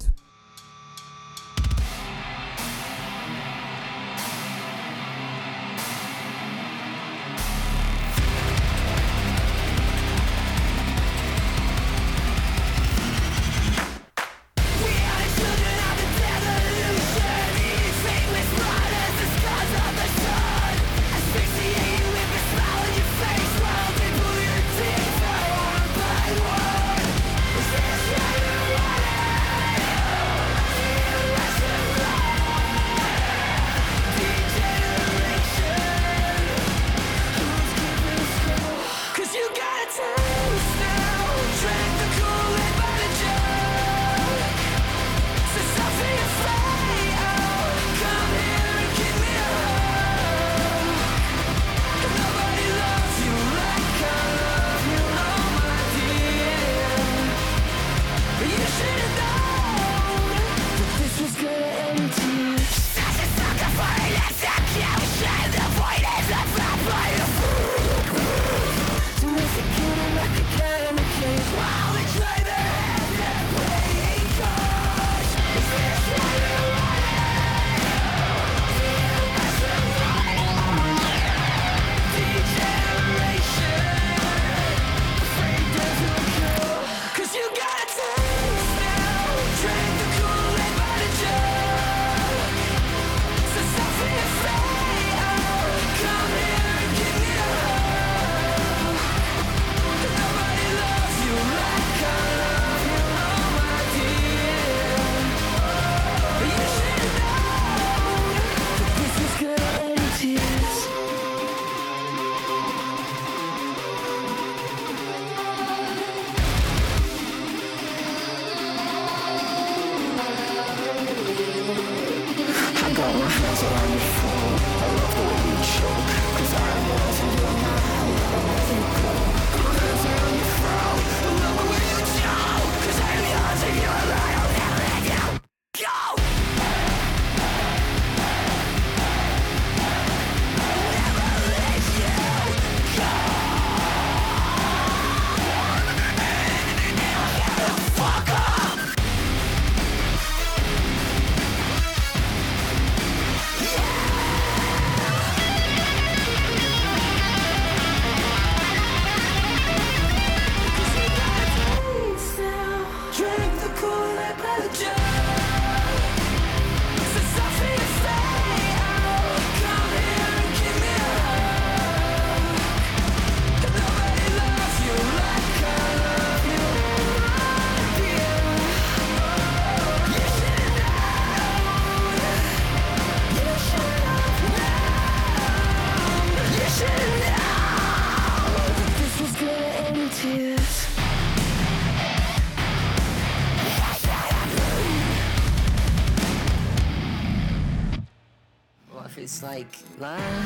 line.